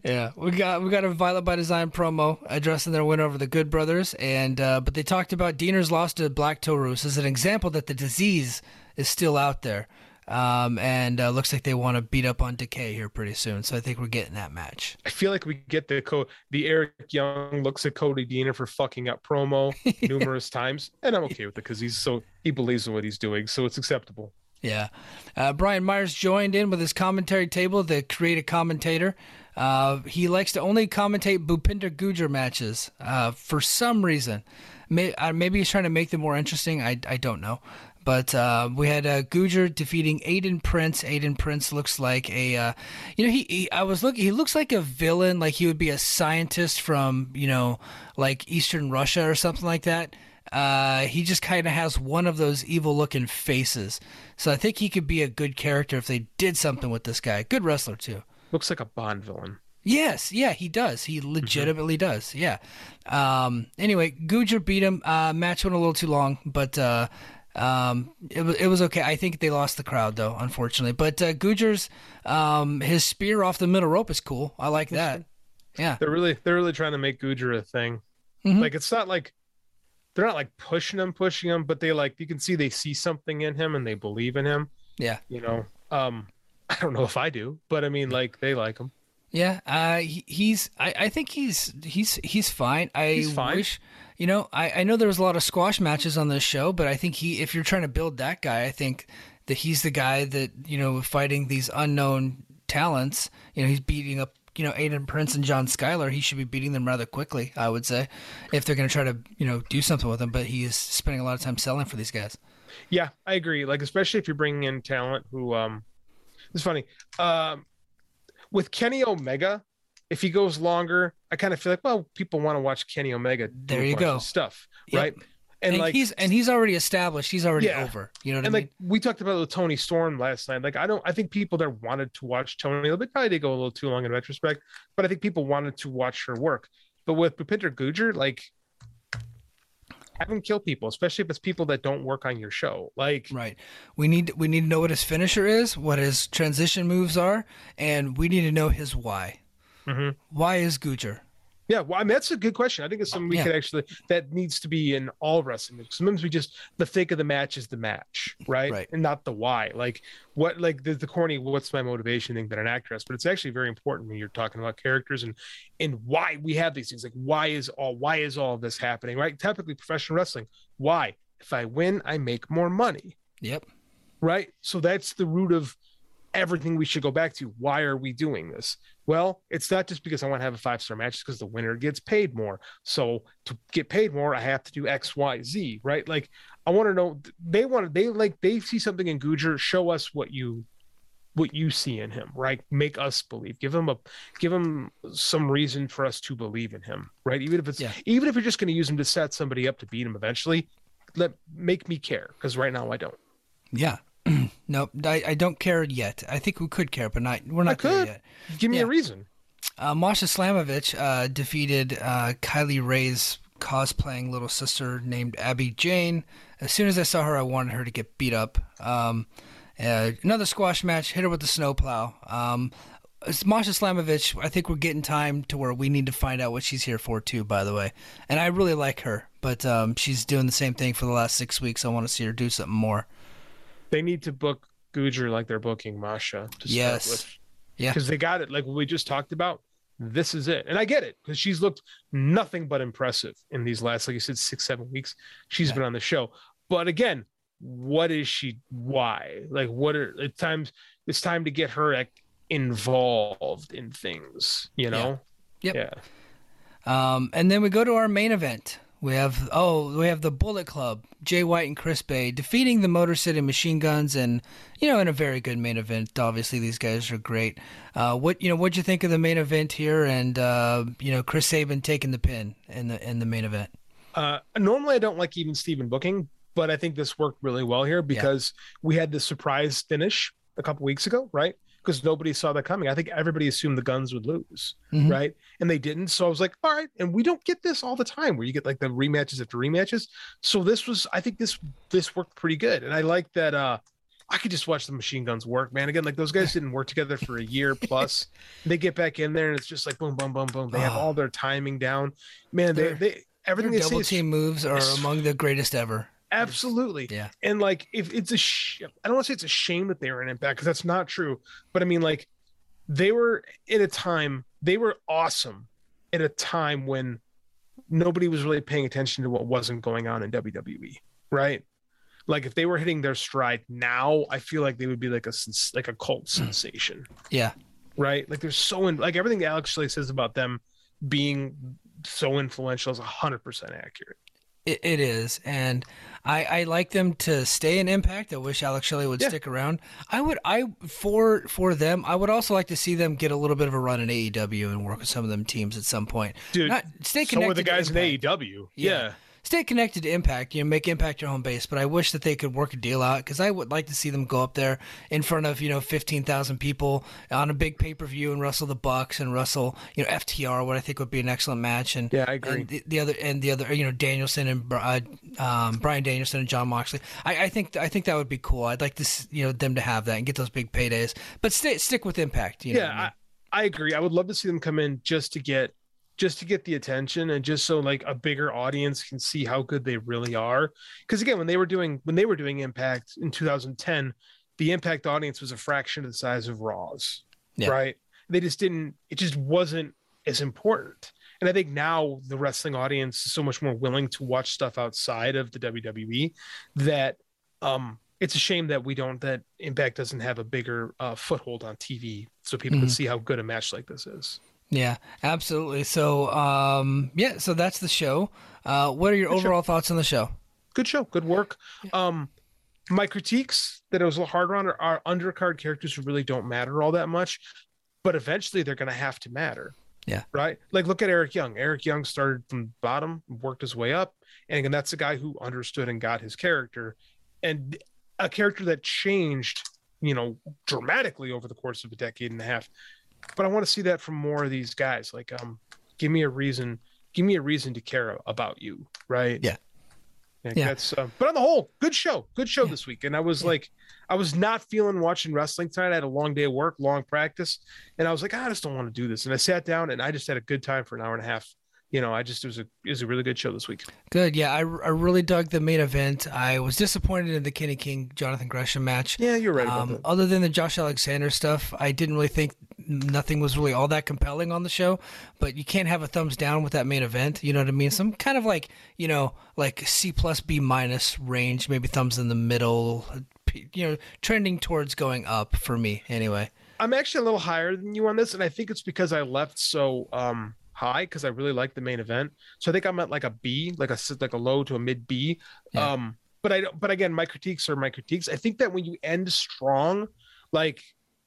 yeah, we got we got a Violent by Design promo addressing their win over the Good Brothers, and uh, but they talked about Deaner's loss to Black Taurus as an example that the disease is still out there, um, and uh, looks like they want to beat up on Decay here pretty soon. So I think we're getting that match. I feel like we get the co- the Eric Young looks at Cody Deaner for fucking up promo numerous times, and I'm okay with it because he's so he believes in what he's doing, so it's acceptable. Yeah. Uh, Brian Myers joined in with his commentary table, the creative commentator. Uh, he likes to only commentate Bhupinder Gujjar matches uh, for some reason. May, uh, maybe he's trying to make them more interesting. I, I don't know. But uh, we had uh, Gujjar defeating Aiden Prince. Aiden Prince looks like a, uh, you know, he, he I was looking. He looks like a villain. Like he would be a scientist from, you know, like Eastern Russia or something like that. Uh, he just kind of has one of those evil looking faces. So I think he could be a good character if they did something with this guy. Good wrestler too. Looks like a Bond villain. Yes, yeah, he does. He legitimately does. Yeah. Um, anyway, Gujjar beat him. Uh, match went a little too long, but uh, um, it was it was okay. I think they lost the crowd though, unfortunately. But uh, Gujjar's um, his spear off the middle rope is cool. I like that. Yeah. They're really they're really trying to make Gujjar a thing. Mhm. Like it's not like they're not like pushing him, pushing him, but they like you can see they see something in him and they believe in him. Yeah. You know, um, I don't know if I do, but I mean, like they like him. Yeah, uh, he, he's. I, I think he's he's he's fine. I He's fine. wish, you know, I, I know there was a lot of squash matches on this show, but I think he, if you're trying to build that guy, I think that he's the guy that you know fighting these unknown talents. You know, he's beating up you know Aiden Prince and John Skyler. He should be beating them rather quickly, I would say, if they're going to try to you know do something with him. But he is spending a lot of time selling for these guys. Yeah, I agree. Like especially if you're bringing in talent who, um, it's funny. Um, with Kenny Omega, if he goes longer, I kind of feel like, well, people want to watch Kenny Omega. do There you go. Stuff, Yep. right? And, like he's and he's already established. He's already Yeah. over. You know what and I mean? like we talked about with Toni Storm last night. Like I don't, I think people there wanted to watch Tony. They probably did go a little too long in retrospect, but I think people wanted to watch her work. But with Bhupinder Gujjar, like have him kill people, especially if it's people that don't work on your show. Like Right. We need we need to know what his finisher is, what his transition moves are, and we need to know his why. Mhm. Why is Gujjar? Yeah, well, I mean that's a good question. I think it's something we Yeah. could actually that needs to be in all wrestling. Sometimes we just the fake of the match is the match, right? Right. And not the why. Like what like the, the corny what's my motivation thing that an actor has, but it's actually very important when you're talking about characters and and why we have these things. Like why is all why is all of this happening? Right? Typically professional wrestling. Why? If I win, I make more money. Yep. Right? So that's the root of everything we should go back to. Why are we doing this? Well, it's not just because I want to have a five star match, it's because the winner gets paid more. So to get paid more, I have to do X, Y, Z, right? Like I want to know they want to they like they see something in Gujjar, show us what you what you see in him, right? Make us believe. Give him a give him some reason for us to believe in him, right? Even if it's Yeah. even if you're just going to use him to set somebody up to beat him eventually, let make me care because right now I don't. Yeah. nope. I, I don't care yet. I think we could care, but not. We're I not there could yet. give me Yeah. a reason. Uh, Masha Slamovich uh, defeated uh, Kylie Rae's cosplaying little sister named Abby Jane. As soon as I saw her, I wanted her to get beat up. Um, uh, another squash match, hit her with the snowplow. Um, Masha Slamovich, I think we're getting time to where we need to find out what she's here for, too, by the way. And I really like her, but um, she's doing the same thing for the last six weeks. I want to see her do something more. They need to book Gujjar like they're booking Masha. To start Yes. with. Yeah. because they got it like we just talked about. This is it, and I get it because she's looked nothing but impressive in these last, like you said, six seven weeks. She's Yeah. been on the show, but again, what is she? Why? Like, what are it's times? It's time to get her like involved in things. You know? Yep. Yeah. Um, and then we go to our main event. We have oh we have the Bullet Club, Jay White and Chris Bey defeating the Motor City Machine Guns, and you know in a very good main event. Obviously these guys are great. Uh, what you know what'd you think of the main event here, and uh, you know Chris Sabin taking the pin in the in the main event. Uh, normally, I don't like even Steven booking, but I think this worked really well here because we had the surprise finish a couple weeks ago, right? Because nobody saw that coming. I think everybody assumed the guns would lose, Mhm. right? And they didn't. So I was like, all right. And we don't get this all the time where you get like the rematches after rematches. So this was, I think this this worked pretty good, and I like that. uh I could just watch the machine guns work, man. Again, like those guys didn't work together for a year plus. they get back in there and it's just like boom, boom, boom, boom. They have Oh. all their timing down. Man, they they everything Their they say double is team moves are is- among the greatest ever. Absolutely. Yeah. And like, if it's a, sh- I don't want to say it's a shame that they were in Impact because that's not true. But I mean, like, they were at a time they were awesome at a time when nobody was really paying attention to what wasn't going on in WWE, right? Like, if they were hitting their stride now, I feel like they would be like a like a cult hmm. sensation, Yeah. right? Like, they're so in like everything Alex Shelley says about them being so influential is hundred percent accurate. It, it is, and I, I like them to stay in Impact. I wish Alex Shelley would Yeah. stick around. I would, I for for them, I would also like to see them get a little bit of a run in AEW and work with some of them teams at some point. Dude, Not stay So connected. are the guys in. AEW. Yeah. yeah. Stay connected to Impact. You know, make Impact your home base. But I wish that they could work a deal out because I would like to see them go up there in front of you know fifteen thousand people on a big pay per view and wrestle the Bucks and wrestle you know FTR, what I think would be an excellent match. And Yeah, I agree. And the, the other and the other you know Danielson and uh, um, Bryan Danielson and Jon Moxley. I, I think I think that would be cool. I'd like to s- you know them to have that and get those big paydays. But stay stick with Impact. You know yeah, I mean? I, I agree. I would love to see them come in just to get just to get the attention and just so like a bigger audience can see how good they really are. Because again, when they were doing when they were doing Impact in 2010, the Impact audience was a fraction of the size of Raw's. Yeah. Right? They just didn't. It just wasn't as important. And I think now the wrestling audience is so much more willing to watch stuff outside of the WWE that um it's a shame that we don't that Impact doesn't have a bigger uh, foothold on TV so people can Mhm. see how good a match like this is. Yeah, absolutely. So, um, yeah, so that's the show. Uh, what are your Good show. overall thoughts on the show? Good show, good work. Um, my critiques that it was a little harder on are, are undercard characters who really don't matter all that much, but eventually they're going to have to matter. Yeah. Right. Like look at Eric Young. Eric Young started from the bottom, worked his way up, and again, that's a guy who understood and got his character, and a character that changed, you know, dramatically over the course of a decade and a half. But I want to see that from more of these guys. Like, um, give me a reason. Give me a reason to care about you. Right. Yeah. Yeah, Yeah. that's uh, but on the whole, good show, good show this week. And I was like, I was not feeling watching wrestling tonight. I had a long day of work, long practice, and I was like, "Ah, I just don't want to do this. And I sat down and I just had a good time for an hour and a half. You know, I just it was a it was a really good show this week. Good. Yeah, I, I really dug the main event. I was disappointed in the Kenny King Jonathan Gresham match. Yeah, you're right about Um, other than the Josh Alexander stuff, I didn't really think nothing was really all that compelling on the show. But you can't have a thumbs down with that main event. You know what I mean? Some kind of like you know like C plus B minus range, maybe thumbs in the middle. You know, trending towards going up for me anyway. I'm actually a little higher than you on this, and I think it's because I left so um high because I really like the main event. So I think I'm at like a B, like a like a low to a mid B. Yeah. Um, but I don't. But again, my critiques are my critiques. I think that when you end strong, like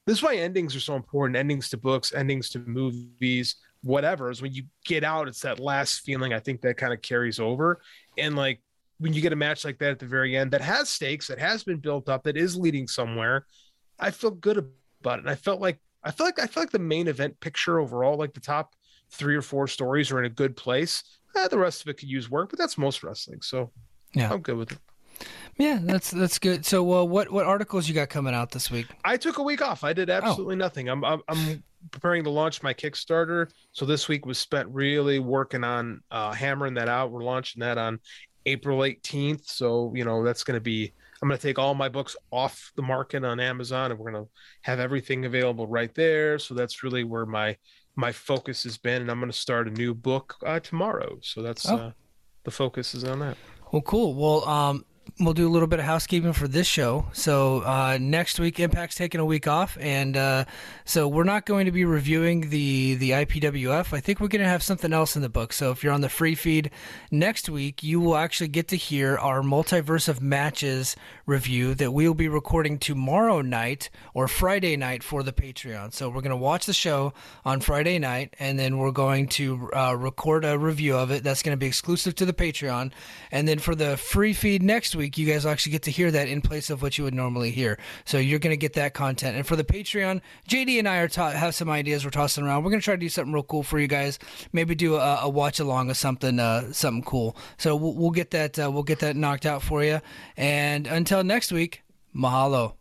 this is why endings are so important. Endings to books, endings to movies, whatever. Is when you get out, it's that last feeling. I think that kind of carries over. And like when you get a match like that at the very end, that has stakes, that has been built up, that is leading somewhere. I feel good about it. And I felt like I feel like I feel like the main event picture overall, like the top three or four stories, are in a good place. Eh, the rest of it could use work, but that's most wrestling. So Yeah. I'm good with it. Yeah, that's that's good. So, uh, what what articles you got coming out this week? I took a week off. I did absolutely nothing. I'm, I'm I'm preparing to launch my Kickstarter. So this week was spent really working on uh, hammering that out. We're launching that on April 18th. So you know that's going to be. I'm going to take all my books off the market on Amazon, and we're going to have everything available right there. So that's really where my my focus has been, and I'm going to start a new book uh, tomorrow. So that's Oh. uh, the focus is on that. Well, cool. Well, um, we'll do a little bit of housekeeping for this show. So uh, next week, Impact's taking a week off, and uh, so we're not going to be reviewing the the IPWF. I think we're going to have something else in the book. So if you're on the free feed next week, you will actually get to hear our multiverse of matches review that we will be recording tomorrow night or Friday night for the Patreon. So we're going to watch the show on Friday night, and then we're going to uh, record a review of it. That's going to be exclusive to the Patreon, and then for the free feed next week, you guys actually get to hear that in place of what you would normally hear. So you're going to get that content. And for the Patreon, JD and I are ta- have some ideas we're tossing around. We're going to try to do something real cool for you guys. Maybe do a, a watch along of something uh, something cool. So we'll, we'll get that uh, we'll get that knocked out for you. And until next week, mahalo.